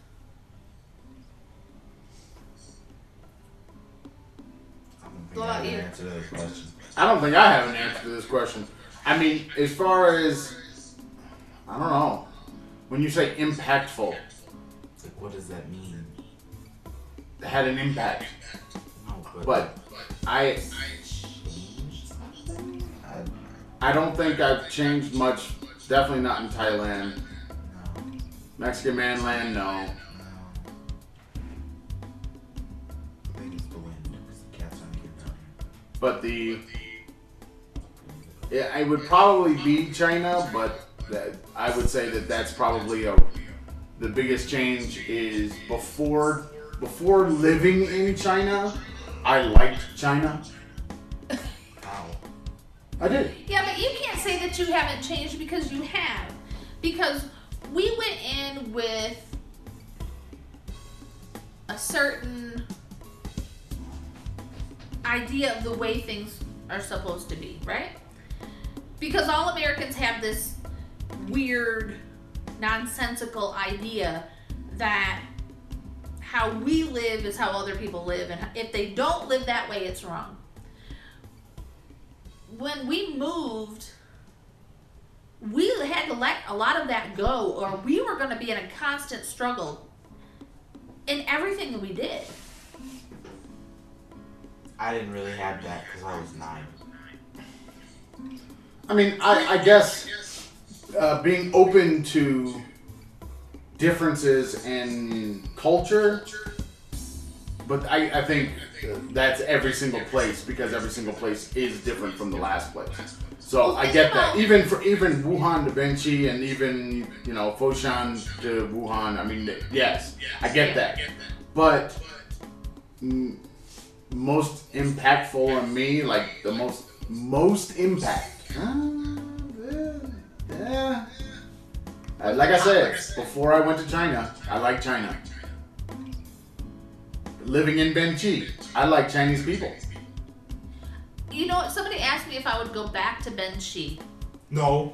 I don't think I have an answer to this question. I don't think I have an answer to this question. I mean, as far as I don't know, when you say impactful, Like, what does that mean? it had an impact. No, but, But I change? I, I don't think I've changed much. Definitely not in Thailand. Mexican mainland, no. But the yeah, it would probably be China, but that I would say that that's probably a the biggest change is before before living in China, I liked China. here. Ow. I did. Yeah, but you can't say that you haven't changed because you have. Because we went in with a certain idea of the way things are supposed to be, right? Because all Americans have this weird, nonsensical idea that how we live is how other people live, and if they don't live that way, it's wrong when we moved, we had to let a lot of that go, or we were going to be in a constant struggle in everything that we did. I didn't really have that because I was nine. I mean, I, I guess uh, being open to differences in culture, but I, I think that's every single place because every single place is different from the last place. So I get that. Even for even Wuhan to Benxi and even you know Foshan to Wuhan. I mean, yes, I get that. But mm, most impactful on me, like the most most impact. Uh, yeah, yeah. Uh, like I said, before I went to China, I like China. Living in Benxi, I like Chinese people. You know? Somebody asked me if I would go back to Benxi No.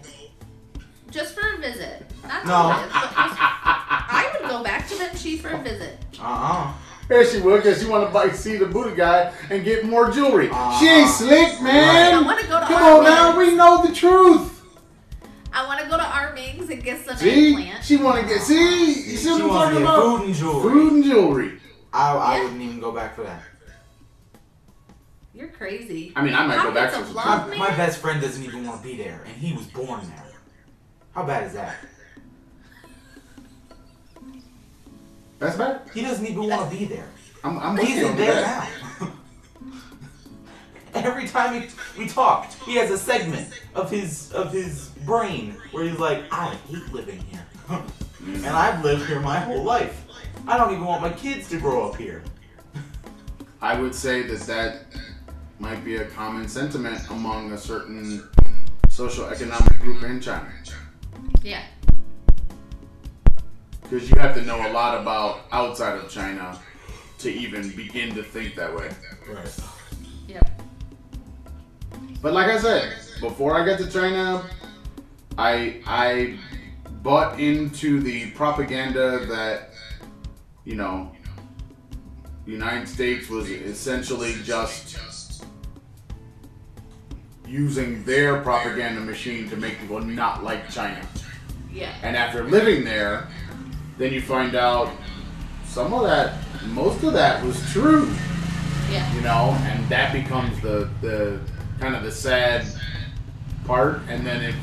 just for a visit. Not No. live, but just- I would go back to Benxi for a visit. Uh-uh. Here she would, because she want to buy, see the Buddha guy and get more jewelry. Ah. she ain't slick, I man. want to go to Come on now, we know the truth. I want to go to Arming's and get some See, eggplant. she want to get. See, you see She what I'm wants to talking get about? food and jewelry. Food and jewelry. I, I Yeah. wouldn't even go back for that. You're crazy. I mean, I might go back Pockets for some. My, my best friend doesn't even want to be there, and he was born there. How bad is that? That's bad. He doesn't even want to be there. I'm, I'm He's in there that. now. Every time we, we talk, he has a segment of his of his brain where he's like, I hate living here. and I've lived here my whole life. I don't even want my kids to grow up here. I would say that that might be a common sentiment among a certain social economic group in China. Yeah. Because you have to know a lot about outside of China to even begin to think that way. Right. Yep. But like I said, before I got to China, I I bought into the propaganda that you know the United States was essentially just using their propaganda machine to make people not like China. Yeah. And after living there, then you find out some of that, most of that was true Yeah. you know, and that becomes the the kind of the sad part. And then if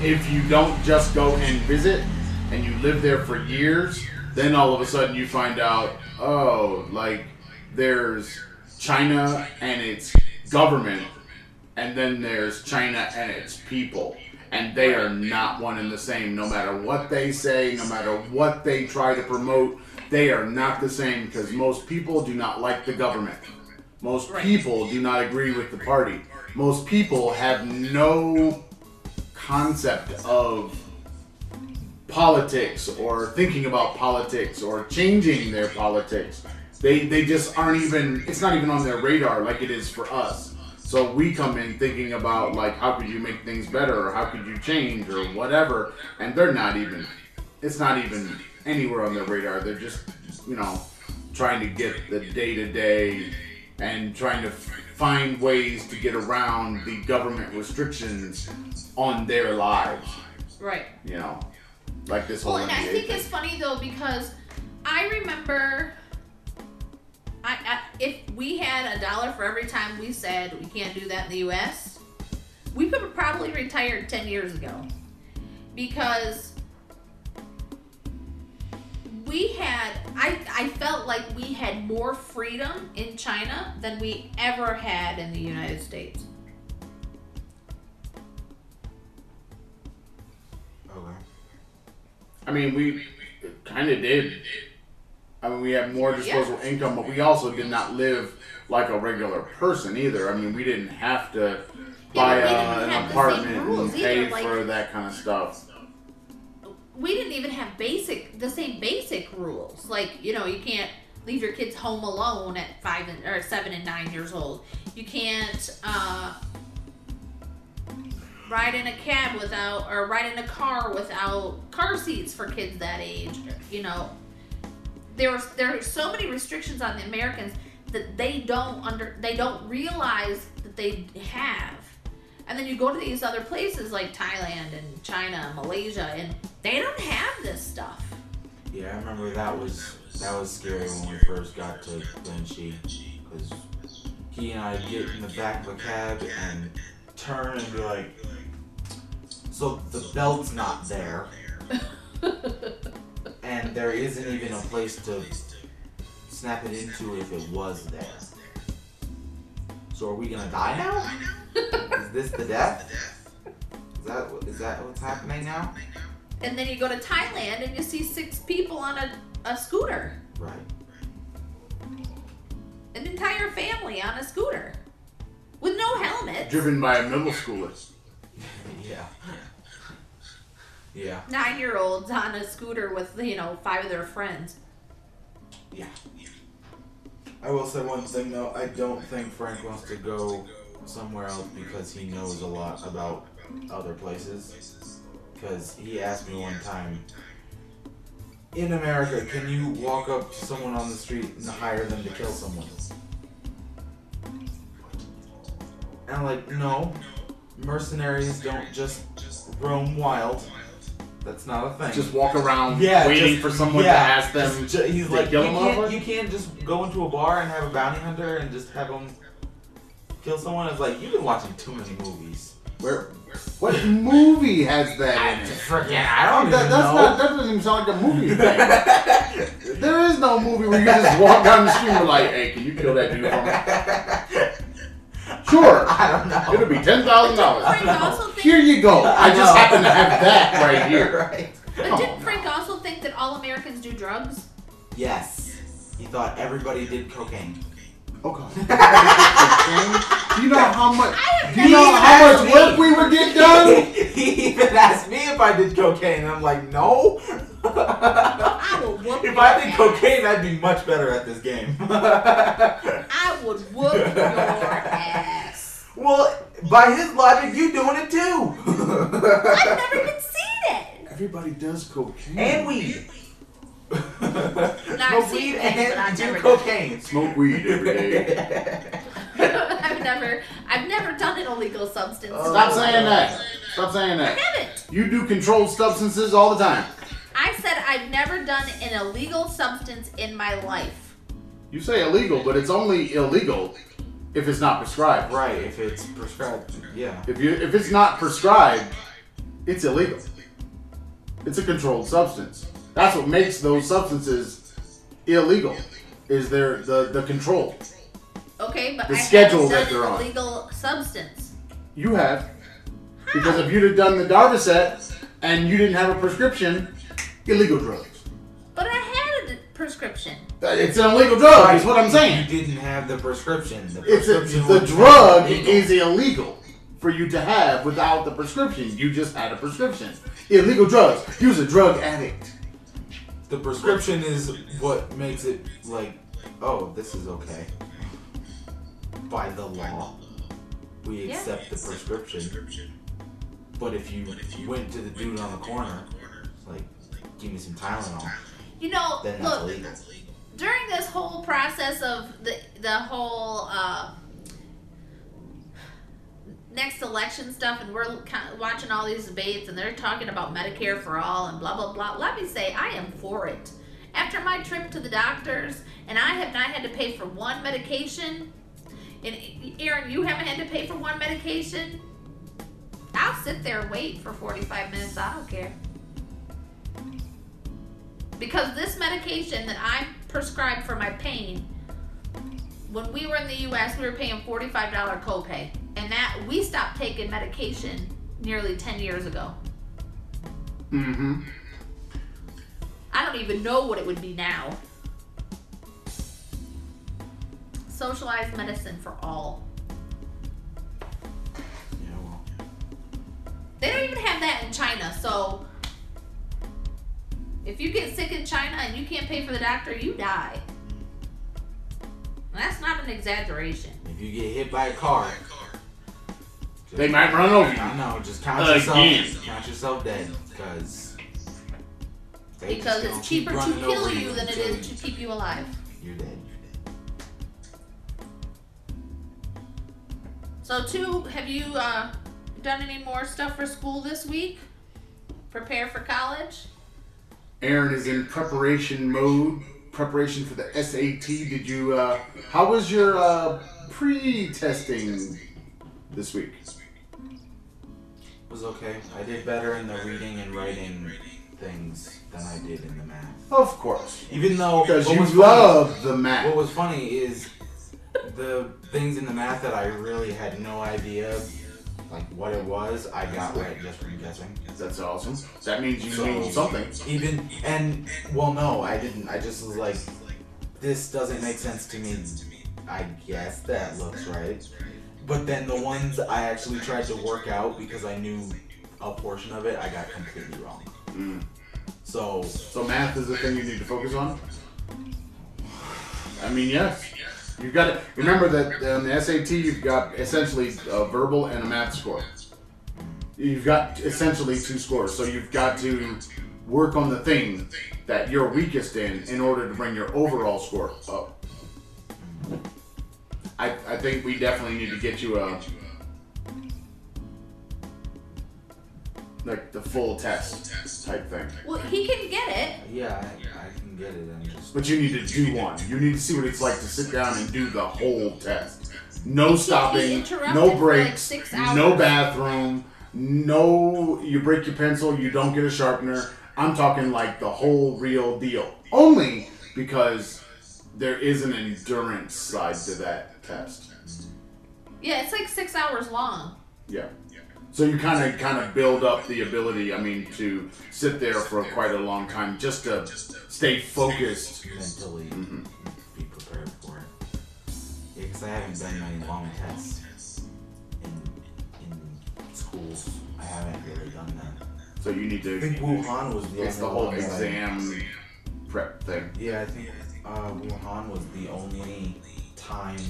if you don't just go and visit and you live there for years, then all of a sudden you find out, oh, like there's China and its government, and then there's China and its people. And they are not one and the same, no matter what they say, no matter what they try to promote. They are not the same because most people do not like the government. Most people do not agree with the party. Most people have no concept of politics or thinking about politics or changing their politics. They they just aren't even it's not even on their radar like it is for us. So we come in thinking about like how could you make things better or how could you change or whatever and they're not even it's not even anywhere on their radar. They're just, you know, trying to get the day to day and trying to find ways to get around the government restrictions on their lives. Right. You know, like this whole Well, and I think thing. it's funny though because I remember, I, I if we had a dollar for every time we said we can't do that in the U.S., we could have probably retired ten years ago, because we had I I felt like we had more freedom in China than we ever had in the United States. Okay. I mean, we kind of did. I mean, we had more disposable income, but we also did not live like a regular person either. I mean, we didn't have to buy Yeah, we uh, an apartment and pay either, like- for that kind of stuff. we didn't even have basic the same basic rules. Like you know, you can't leave your kids home alone at five and or seven and nine years old. You can't uh, ride in a cab without or ride in a car without car seats for kids that age. You know, there was there are so many restrictions on the Americans that they don't under they don't realize that they have. And then you go to these other places like Thailand and China and Malaysia and they don't have this stuff. Yeah, I remember that was that was scary when we first got to Benxi because he and I get in the back of a cab and turn and be like, so the belt's not there, and there isn't even a place to snap it into if it was there. So are we gonna die now? Is this the death? Is that is that what's happening now? And then you go to Thailand and you see six people on a, a scooter. Right. An entire family on a scooter. With no helmet. Driven by a middle schooler. Yeah. Yeah. Nine year olds on a scooter with, you know, five of their friends. Yeah. I will say one thing though. I don't think Frank wants to go somewhere else because he knows a lot about other places. Because he asked me one time, in America, can you walk up to someone on the street and hire them to kill someone? And I'm like, no. Mercenaries don't just roam wild. That's not a thing. Just walk around Yeah, waiting just- for someone yeah, to ask them. Just- ju- he's like, you can't, you can't just go into a bar and have a bounty hunter and just have them kill someone. It's like you've been watching too many movies. Where? What movie has that in it? Freaking, I don't That, even that's know. not. That doesn't even sound like a movie there is no movie where you just walk down the street and like, "Hey, can you kill that dude for me?" Sure. I don't know. It'll be ten thousand dollars. Here you go. I just happen to have that right here. right. but didn't Frank also think that all Americans do drugs? Yes. He thought everybody did cocaine. Oh god. Okay. Do you know how much? Do you know how asked much me. work we would get done? he even asked me if I did cocaine, and I'm like, no. I will whoop if your I did cocaine, I'd be much better at this game. I would whoop your ass. well, by his logic, you doing it too. I've never even seen it. Everybody does cocaine. and weed. Smoke seen weed and I've do never done cocaine. smoke weed every day. I've never, I've never done an illegal substance. Stop saying that. Stop saying I that. haven't. You do controlled substances all the time. I said I've never done an illegal substance in my life. You say illegal, but it's only illegal if it's not prescribed. right, if it's prescribed, yeah. If you if it's not prescribed, it's illegal. It's a controlled substance. That's what makes those substances illegal. Is their the the control. Okay, but The I schedule haven't that done they're an on. illegal substance. You have because if you'd have done the Darvocet and you didn't have a prescription, illegal drugs. But I had a prescription. Uh, It's an illegal drug. Is what I'm saying. You didn't have the prescription. The It's a, prescription the drug illegal. is illegal for you to have without the prescription. You just had a prescription. Illegal drugs. He was a drug addict. The prescription is what makes it like, oh, this is okay. By the law, we Yeah. accept the prescription. But if you went to the dude on the corner, like, give me some Tylenol, You know, then that's look, illegal. during this whole process of the the whole uh, next election stuff, and we're watching all these debates, and they're talking about Medicare for all and blah blah blah. Let me say, I am for it. After my trip to the doctors, and I have not had to pay for one medication, and Aaron, you haven't had to pay for one medication. I'll sit there and wait for 45 minutes. I don't care. Because this medication that I'm prescribed for my pain, when we were in the US, we were paying $45 copay. And that we stopped taking medication nearly 10 years ago. Mm-hmm. I don't even know what it would be now. Socialized medicine for all. Yeah, well, They don't even have that in China, so if you get sick in China and you can't pay for the doctor, you die. That's not an exaggeration. if you get hit by a car, They might run over you. I know, just count Again. yourself, count yourself dead, because Because it's cheaper to kill over you than it is to keep you alive. You're dead. So, two, have you uh, done any more stuff for school this week? Prepare for college? Aaron is in preparation mode. Preparation for the SAT. Did you? uh How was your uh pre-testing this week? was okay. I did better in the reading and writing things than I did in the math. Of course, Even though because you was funny- love the math. what was funny is the things in the math that I really had no idea like what it was, I got right just from guessing. That's awesome. That means you So- know something. Even and well no, I didn't. I just was like this doesn't make sense to me. I guess that looks right. But then the ones I actually tried to work out because I knew a portion of it, I got completely wrong. Mm. So So math is the thing you need to focus on. I mean, yes. You've got to remember that on the SAT you've got essentially a verbal and a math score. You've got essentially two scores, so you've got to work on the thing that you're weakest in in order to bring your overall score up. I, I think we definitely need to get you a like the full test type thing. Well, he can get it. Yeah, I, I can get it. I'm just. But you need to do one. You need to see what it's like to sit down and do the whole test. No stopping, no for, like, breaks, no bathroom, no you break your pencil, you don't get a sharpener. I'm talking like the whole real deal. Only because there is an endurance side to that test. Yeah, it's like six hours long. Yeah. So you kind of kind of build up the ability. I mean, to sit there for quite a long time just to stay focused. mentally Mhm. be prepared for it. Yeah, because I haven't done many long tests in in schools. I haven't really done that. So you need to. I to. think Wuhan was the It's the whole one that I- exam prep thing. Yeah, I think uh, Wuhan was the only time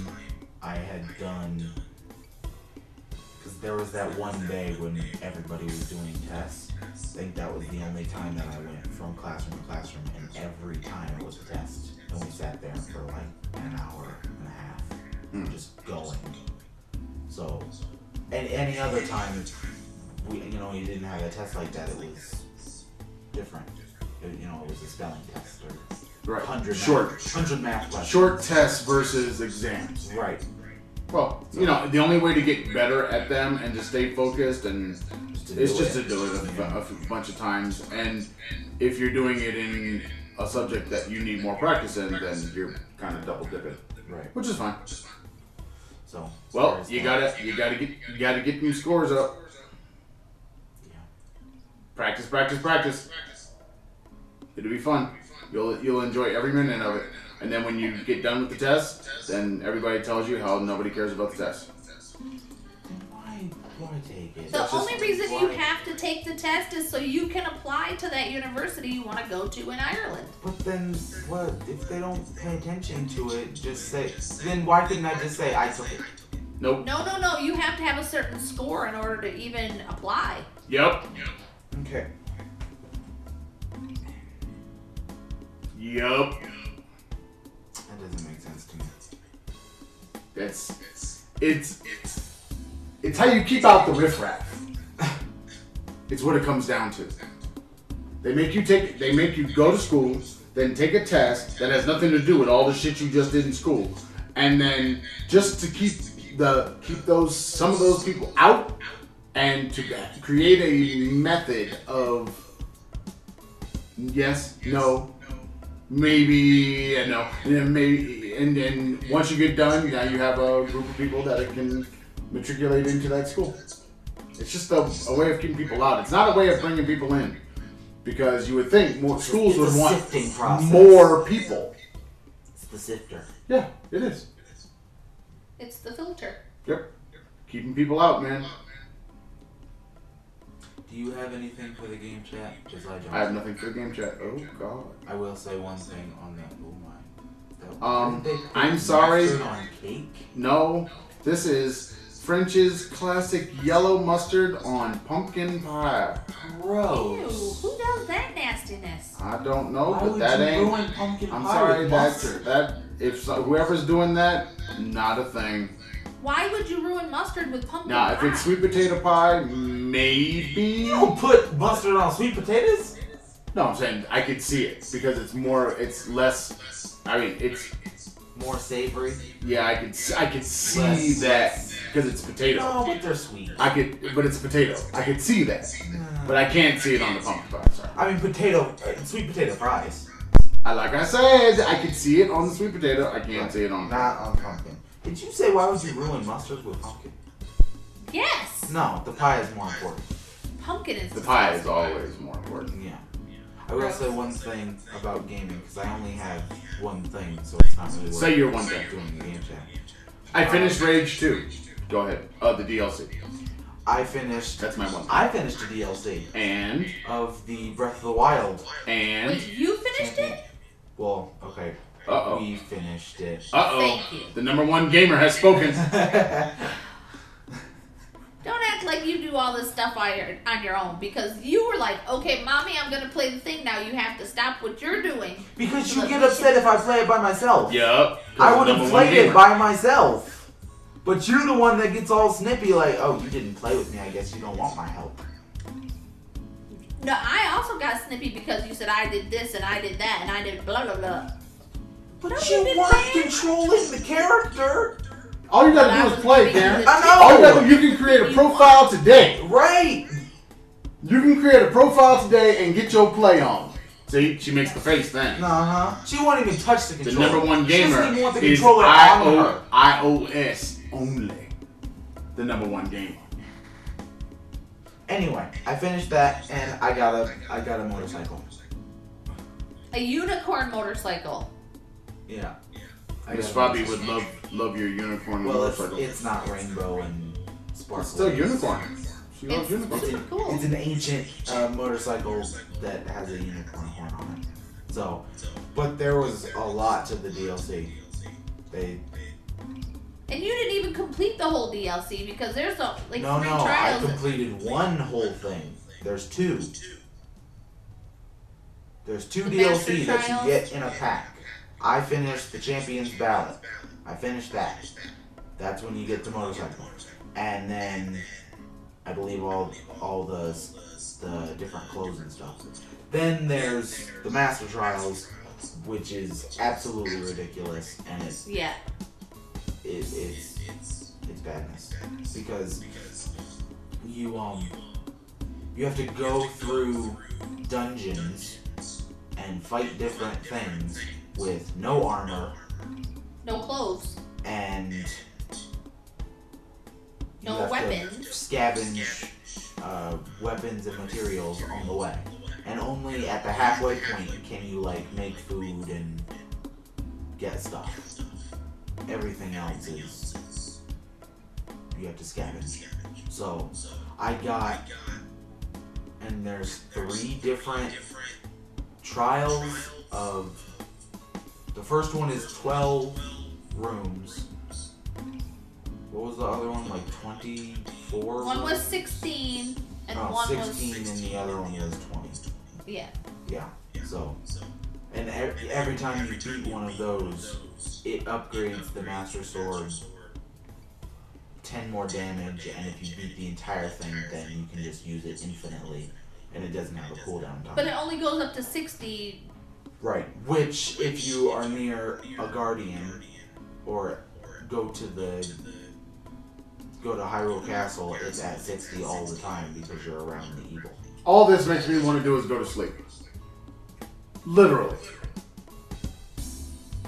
I had done. Because there was that one day when everybody was doing tests. I think that was the only time that I went from classroom to classroom, and every time it was a test. And we sat there for like an hour and a half, Hmm. just going. So, and any other time, we you know you didn't have a test like that. It was different. It- you know, it was a spelling test or Right. hundred Short. math, hundred math questions. Short tests versus exams. Right. Well, you know, the only way to get better at them and to stay focused and Just to is do just to do it a, a bunch of times. And if you're doing it in a subject that you need more practice in, then you're kind of double dipping, Right. which is fine. So. Well, you gotta you gotta get you gotta get them scores up. Yeah. Practice, practice, practice. It'll be fun. You'll you'll enjoy every minute of it. And then when you get done with the test, then everybody tells you how nobody cares about the test. Then why why take it? The That's only reason you have to take the test is so you can apply to that university you want to go to in Ireland. But then what if they don't pay attention to it? Just say. Then why couldn't I just say I took it? Nope. No, no, no. You have to have a certain score in order to even apply. Yep. Okay. Yep. That's it's it's how you keep out the riffraff. It's what it comes down to. They make you take they make you go to school, then take a test that has nothing to do with all the shit you just did in school. And then just to keep the keep those some of those people out and to create a method of yes, no, maybe and no, and then maybe, and then once you get done, now you have a group of people that can matriculate into that school. It's just a, a way of keeping people out. It's not a way of bringing people in, because you would think more schools It's would a want process. more people. It's the sifter. Yeah, it is. It's the filter. Yep, keeping people out, man. Do you have anything for the game chat? Because I don't. I have nothing for the game chat. Oh God. I will say one thing on that. Oh my. That, Um, didn't they put I'm sorry. On cake. No, this is French's classic yellow mustard on pumpkin pie. Ew, who does that nastiness? I don't know, Why but would that you ain't. ruin pumpkin I'm pie sorry, with that's mustard? that. If so, whoever's doing that, not a thing. Why would you ruin mustard with pumpkin Now, if pie? it's sweet potato pie, maybe. You don't put mustard on sweet potatoes. No, I'm saying I could see it because it's more, it's less. I mean, it's More savory. yeah, I could, s- I could see Less- that because it's potato. No, but they're sweet. I could, but it's potato. I could see that, but I can't see it on the pumpkin pie. Sorry. I mean, potato, uh, sweet potato fries. I like I said, I could see it on the sweet potato. I can't see it on. Not on pumpkin. Did you say why would you ruin mustard with pumpkin? yes, No, the pie is more important. pumpkin is The pie is always more important. Yeah. I will say one thing about gaming because I only have one thing, so it's not really worth Say your one thing. doing the game chat. I finished Rage 2. Go ahead. Uh, the DLC. I finished. That's my one. I finished the DLC And of the Breath of the Wild. and Wait, you finished it? Well, okay. Uh-oh. We finished it. Uh oh. Thank you. The number one gamer has spoken. Don't act like you do all this stuff on your, on your own because you were like, okay, mommy, I'm gonna play the thing now. You have to stop what you're doing. because you get upset if I play it by myself. yup. I would have played it by myself. But you're the one that gets all snippy, like, oh, you didn't play with me. I guess you don't want my help. No, I also got snippy because you said I did this and I did that and I did blah blah blah. But you you weren't controlling the character. All you gotta do is play, being Karen. I know. All you gotta do, you can create a profile today. Right. You can create a profile today and get your play on. See, she makes the face then. Uh huh. She won't even touch the controller. The number one She gamer doesn't want the is controller on IO, her. iOS only. The number one gamer. Anyway, I finished that and I got a I got a motorcycle. A unicorn motorcycle. Yeah. I Miss got Bobby would love love your unicorn Well, it's, motorcycle. it's not rainbow and sparkle. It's still unicorn. She loves It's unicorns. It's, an- cool. it's an ancient uh, motorcycle that has a unicorn horn on it. So, but there was a lot to the DLC. They And you didn't even complete the whole DLC because there's a, like no three no I trials. completed one whole thing. There's two. There's two The DLC Master that Trials? you get in a pack. I finished the Champions Ballad. I finished that. That's when you get the motorcycle, and then I believe all all the the different clothes and stuff. Then there's the Master Trials, which is absolutely ridiculous, and it's yeah. it, it's it's badness because you um you have to go through dungeons and fight different things with no armor No clothes. and No weapons. scavenge uh, weapons and materials on the way and only at the halfway point can you like make food and get stuff everything else is you have to scavenge so i got and there's three different trials of the first one is 12 rooms what was the other one like 24 One was 16 and oh, one 16 was and the other one was 20 yeah. yeah so and every, every time you beat one of those it upgrades the master sword 10 more damage and if you beat the entire thing then you can just use it infinitely and it doesn't have a cooldown time But it only goes up to 60. Right. Which, if you are near a guardian, or go to the go to Hyrule Castle, it's at sixty all the time because you're around the evil. All this makes me want to do is go to sleep. Literally.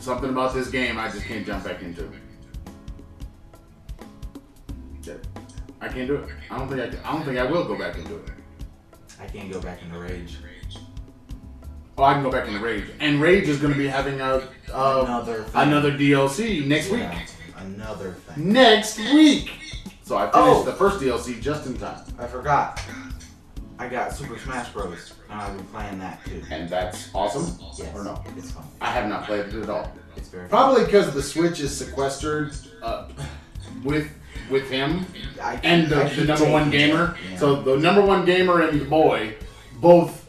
Something about this game I just can't jump back into. I can't do it. I don't think I. Can, I don't think I will go back into it. I can't go back into rage. Oh, I can go back into Rage, and Rage is going to be having a uh, another thing. another DLC next week. Another thing. Next week. So I finished Oh. the first DLC just in time, I forgot. I got Super Smash Bros. and I've been playing that too. and that's awesome. Yes. Or no? It's fun. I have not played it at all. It's very. Probably because the Switch is sequestered uh, with with him I, and the, the number one gamer. Yeah. So the number one gamer and the boy both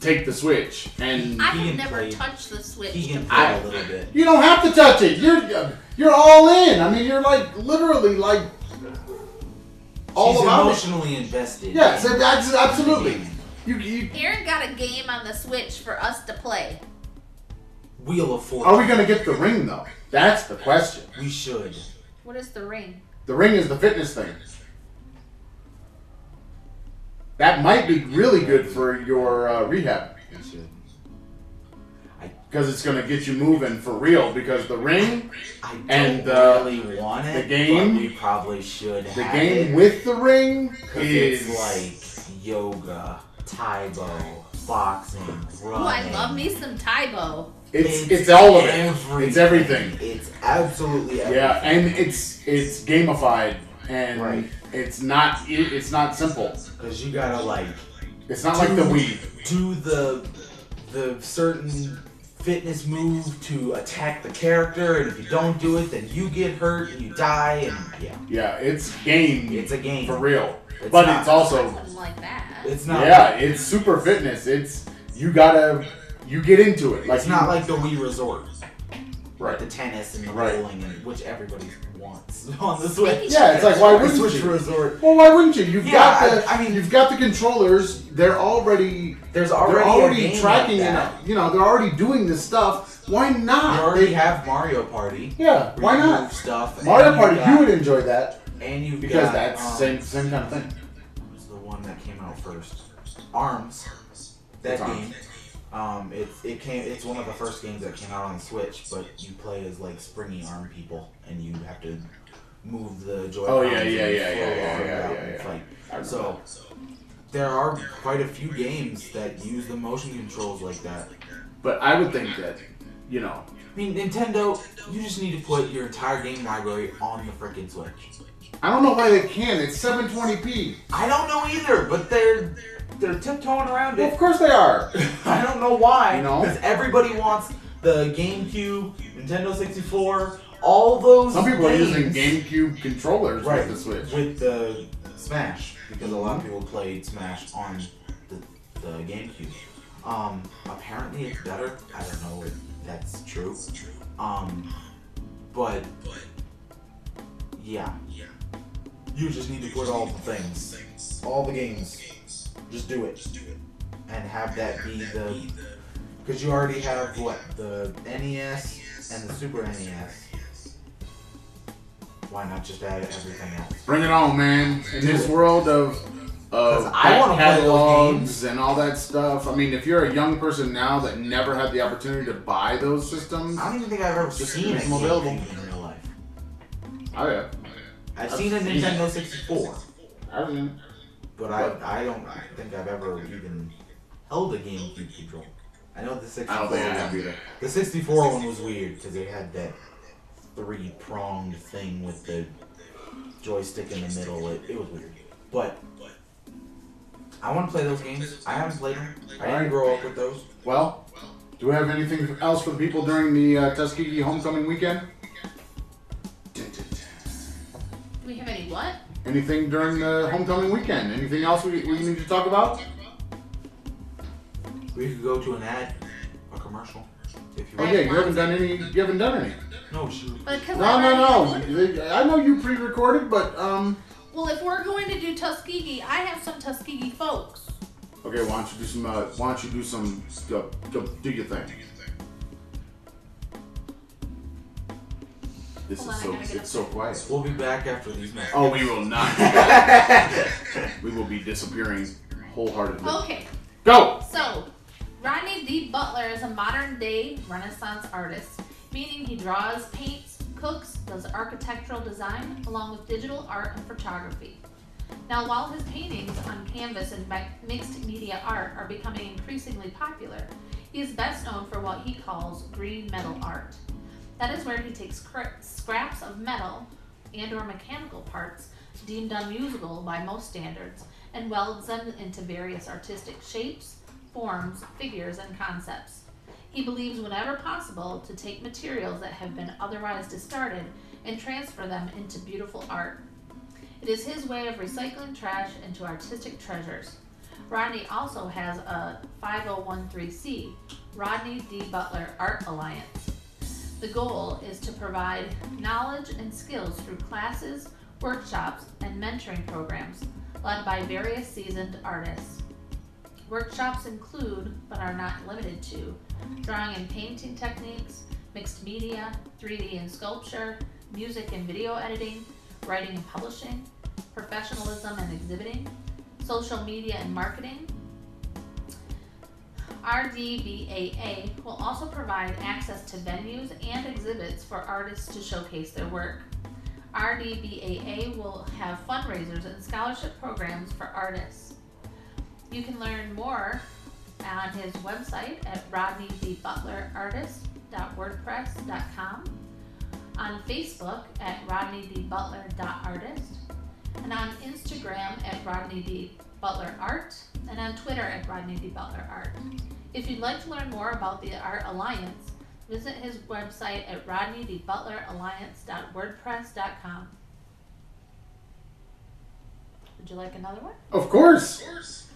take the Switch, and I Keegan have never played- touched the Switch. he can to play play. a little bit. you don't have to touch it. You're you're all in. I mean, you're like literally like all She's about it. emotionally invested. Yes, in that's absolutely. game. You, you Aaron got a game on the Switch for us to play. Wheel of Fortune. are we gonna get the ring though? That's the question. We should. What is the ring? The ring is the fitness thing. That might be really good for your uh, rehab because it's gonna get you moving for real. Because the ring, I don't And the- really want it. the game- but we probably should the have game it with the ring 'cause is it's like yoga, Tae Bo, boxing, running. Ooh, I love me some Tae Bo. it's it's all of it. Everything. It's everything. It's absolutely everything. Yeah, and it's it's gamified and Right. It's not it, it's not simple. because you gotta like It's not like the Wii. do the the certain fitness move to attack the character, and if you don't do it, then you get hurt and you die, and yeah, Yeah, it's game it's a game. for real. It's but not- it's also Something like that. It's not. yeah, it's super fitness. It's you gotta you get into it. Like It's not like the Wii Resort, right. the tennis and the Right. bowling, and which everybody wants on the Switch. Yeah, it's like why wouldn't Switch you? Resort. Well, why wouldn't you? You've Yeah, got the I- I mean- you've got the controllers. They're already There's already, they're already tracking like and you know they're already doing this stuff. Why You not? already They- have Mario Party. yeah, why not? Stuff. Mario Party, you've you would enjoy that And you because got, that's um, same same kind of thing. what was the one that came out first? Arms. That game. Um, it's it came. It's one of the first games that came out on Switch, but you play as like springy arm people, and you have to move the joy. Oh yeah, yeah, yeah, yeah, yeah, yeah, yeah, yeah. Fight. So there are quite a few games that use the motion controls like that. But I would think that you know. I mean, Nintendo, you just need to put your entire game library on the freaking Switch. I don't know why they can't. It's 720p. I don't know either, but they're they're tiptoeing around Well, it. of course they are. I don't know why. You know? Because everybody wants the GameCube, Nintendo 64, all those. Some people are using GameCube controllers right with the Switch. with the Smash because a lot of people played Smash on the, the GameCube. Um, apparently it's better. I don't know if that's true. Um, but Yeah. yeah, you just need to put all the things, all the games. Just do it, Just do it. and have that be the. Because you already have what the NES and the Super NES. Why not just add everything else? Bring it on, man! In this world of Of I wanna play those catalogs and all that stuff. I mean, if you're a young person now that never had the opportunity to buy those systems, I don't even think I've ever Just seen a them available. In real life. oh yeah, I've I've seen a Nintendo 64, I don't but I I don't think I've ever even held a GameCube controller. I know the 64. I don't think one- either. The 64 one was weird because it had that three pronged thing with the joystick in the middle. It, it was weird, but I want to play those games. I haven't played them. I didn't Alright. grow up with those. Well, do we have anything else for the people during the uh, Tuskegee homecoming weekend? Do we have any what? Anything during the homecoming weekend? Anything else we, we need to talk about? We could go to an ad, a commercial, if you want. yeah, you haven't done any. You haven't done any. No, shoot. But because No, no, no. I know you pre-recorded, but um. Well, if we're going to do Tuskegee, I have some Tuskegee folks. Okay, why don't you do some? Uh, why don't you do some? Go, go, do your thing. This Hold is on, I so. gotta get It's so quiet. We'll be back after these messages. Oh, we will not. be back. we will be disappearing wholeheartedly. Okay, Go. so Rodney D. Butler is a modern day Renaissance artist, meaning he draws, paints, cooks, does architectural design, along with digital art and photography. Now, while his paintings on canvas and mi- mixed media art are becoming increasingly popular, he is best known for what he calls green metal art. That is where he takes cr- scraps of metal and or mechanical parts deemed unusable by most standards and welds them into various artistic shapes, forms, figures, and concepts. He believes whenever possible to take materials that have been otherwise discarded and transfer them into beautiful art. It is his way of recycling trash into artistic treasures. Rodney also has a 5013C, Rodney D. Butler Art Alliance. The goal is to provide knowledge and skills through classes, workshops, and mentoring programs led by various seasoned artists. Workshops include, but are not limited to, drawing and painting techniques, mixed media, 3D and sculpture, music and video editing, writing and publishing, professionalism and exhibiting, social media and marketing. RDBAA will also provide access to venues and exhibits for artists to showcase their work. RDBAA will have fundraisers and scholarship programs for artists. You can learn more on his website at rodneydbutlerartist.wordpress.com, on Facebook at rodneydbutler.artist, and on Instagram at rodneydbutlerart, and on Twitter at rodneydbutlerart. If you'd like to learn more about the Art Alliance, visit his website at rodneydbutleralliance.wordpress.com. Would you like another one? Of course.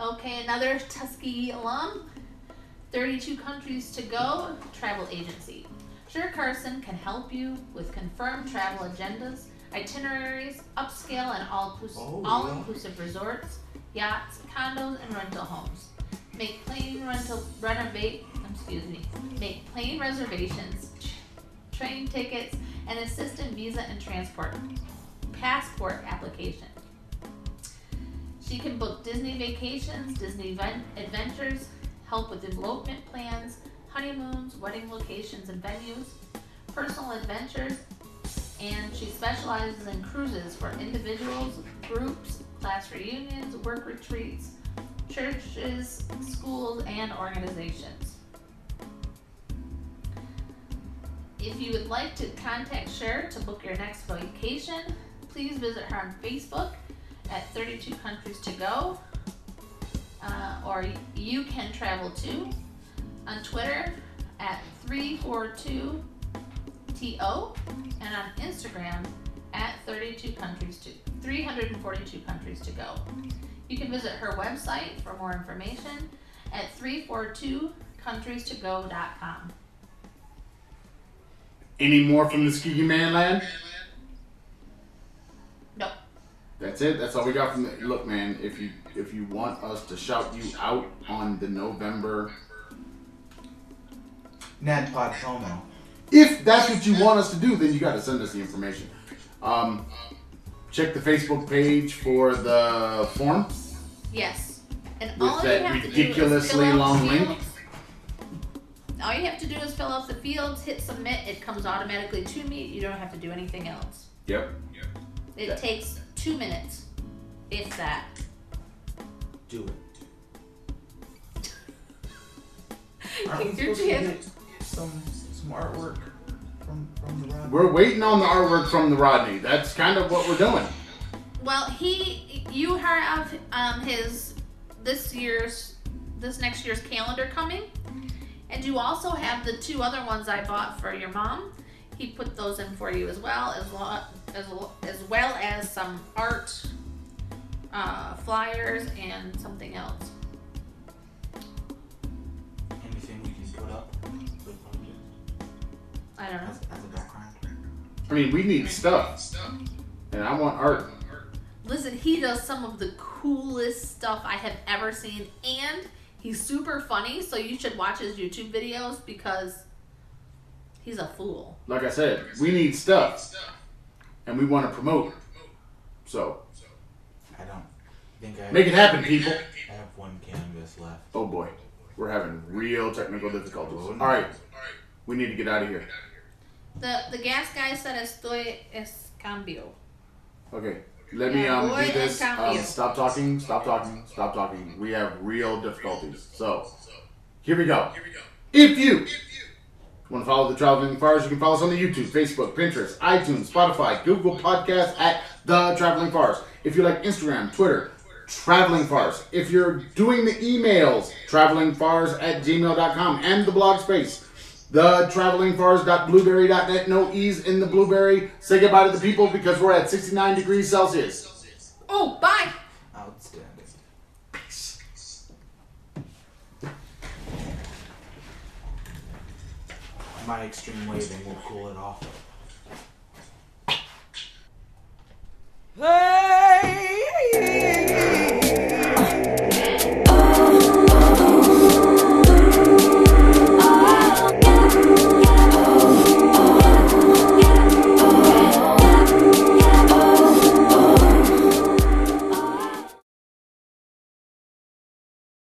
Okay, another Tuskegee alum. 32 countries to go travel agency. Cher Carson can help you with confirmed travel agendas, itineraries, upscale and all Oh, yeah. all inclusive resorts, yachts, condos, and rental homes. Make plane rental renovate excuse me. Make plane reservations, train tickets, and assist in visa and transport passport application. She can book Disney vacations, Disney adventures, help with elopement plans, honeymoons, wedding locations and venues, personal adventures, and she specializes in cruises for individuals, groups, class reunions, work retreats, churches, schools, and organizations. If you would like to contact Cher to book your next vacation, please visit her on Facebook at 32 Countries to Go, uh, or you can travel to on Twitter at 342TO, and on Instagram at 32 Countries to 342 Countries to Go. You can visit her website for more information at 342countries2go.com. Any more from the Ski Man land? No. That's it. That's all we got from the look, man. If you if you want us to shout you out on the November, NADPOD promo. if that's what you want us to do, then you got to send us the information. Um, check the Facebook page for the form. Yes. And With all that you have to ridiculously do is fill out long the link? fields. All you have to do is fill out the fields, hit submit, it comes automatically to me. You don't have to do anything else. Yep. Yep. It Yeah. takes two minutes, if that. Do it. Take Aren't we your supposed to chance. get some some artwork from from the rod? We're waiting on the artwork from the Rodney. That's kind of what we're doing. Well, he, you have um his this year's, this next year's calendar coming, and you also have the two other ones I bought for your mom. He put those in for you as well, as lo- as lo- as well as some art uh, flyers and something else. I don't know. as, as a background? I mean, we need stuff, and I want art. Listen, he does some of the coolest stuff I have ever seen, and he's super funny. So you should watch his YouTube videos because he's a fool. Like I said, we need stuff, and we want to promote. So I don't think I make it happen, people. I have one canvas left. Oh boy, we're having real technical difficulties. Oh, All no. right, we need to get out of here. The the gas guy said estoy es cambio. Okay, let me um do this. Um, stop talking. Stop talking. Stop talking. We have real difficulties. So here we go. If you want to follow the Traveling Fars, you can follow us on the YouTube, Facebook, Pinterest, iTunes, Spotify, Google Podcasts at The Traveling Fars. If you like Instagram, Twitter, Traveling Fars. If you're doing the emails, travelingfars at gmail.com and the blog space, the travelingforest.blueberry.net. No ease in the blueberry. Say goodbye to the people because we're at 69 degrees Celsius. Oh, bye. Outstanding. Peace. My extreme waving will cool it off. Hey!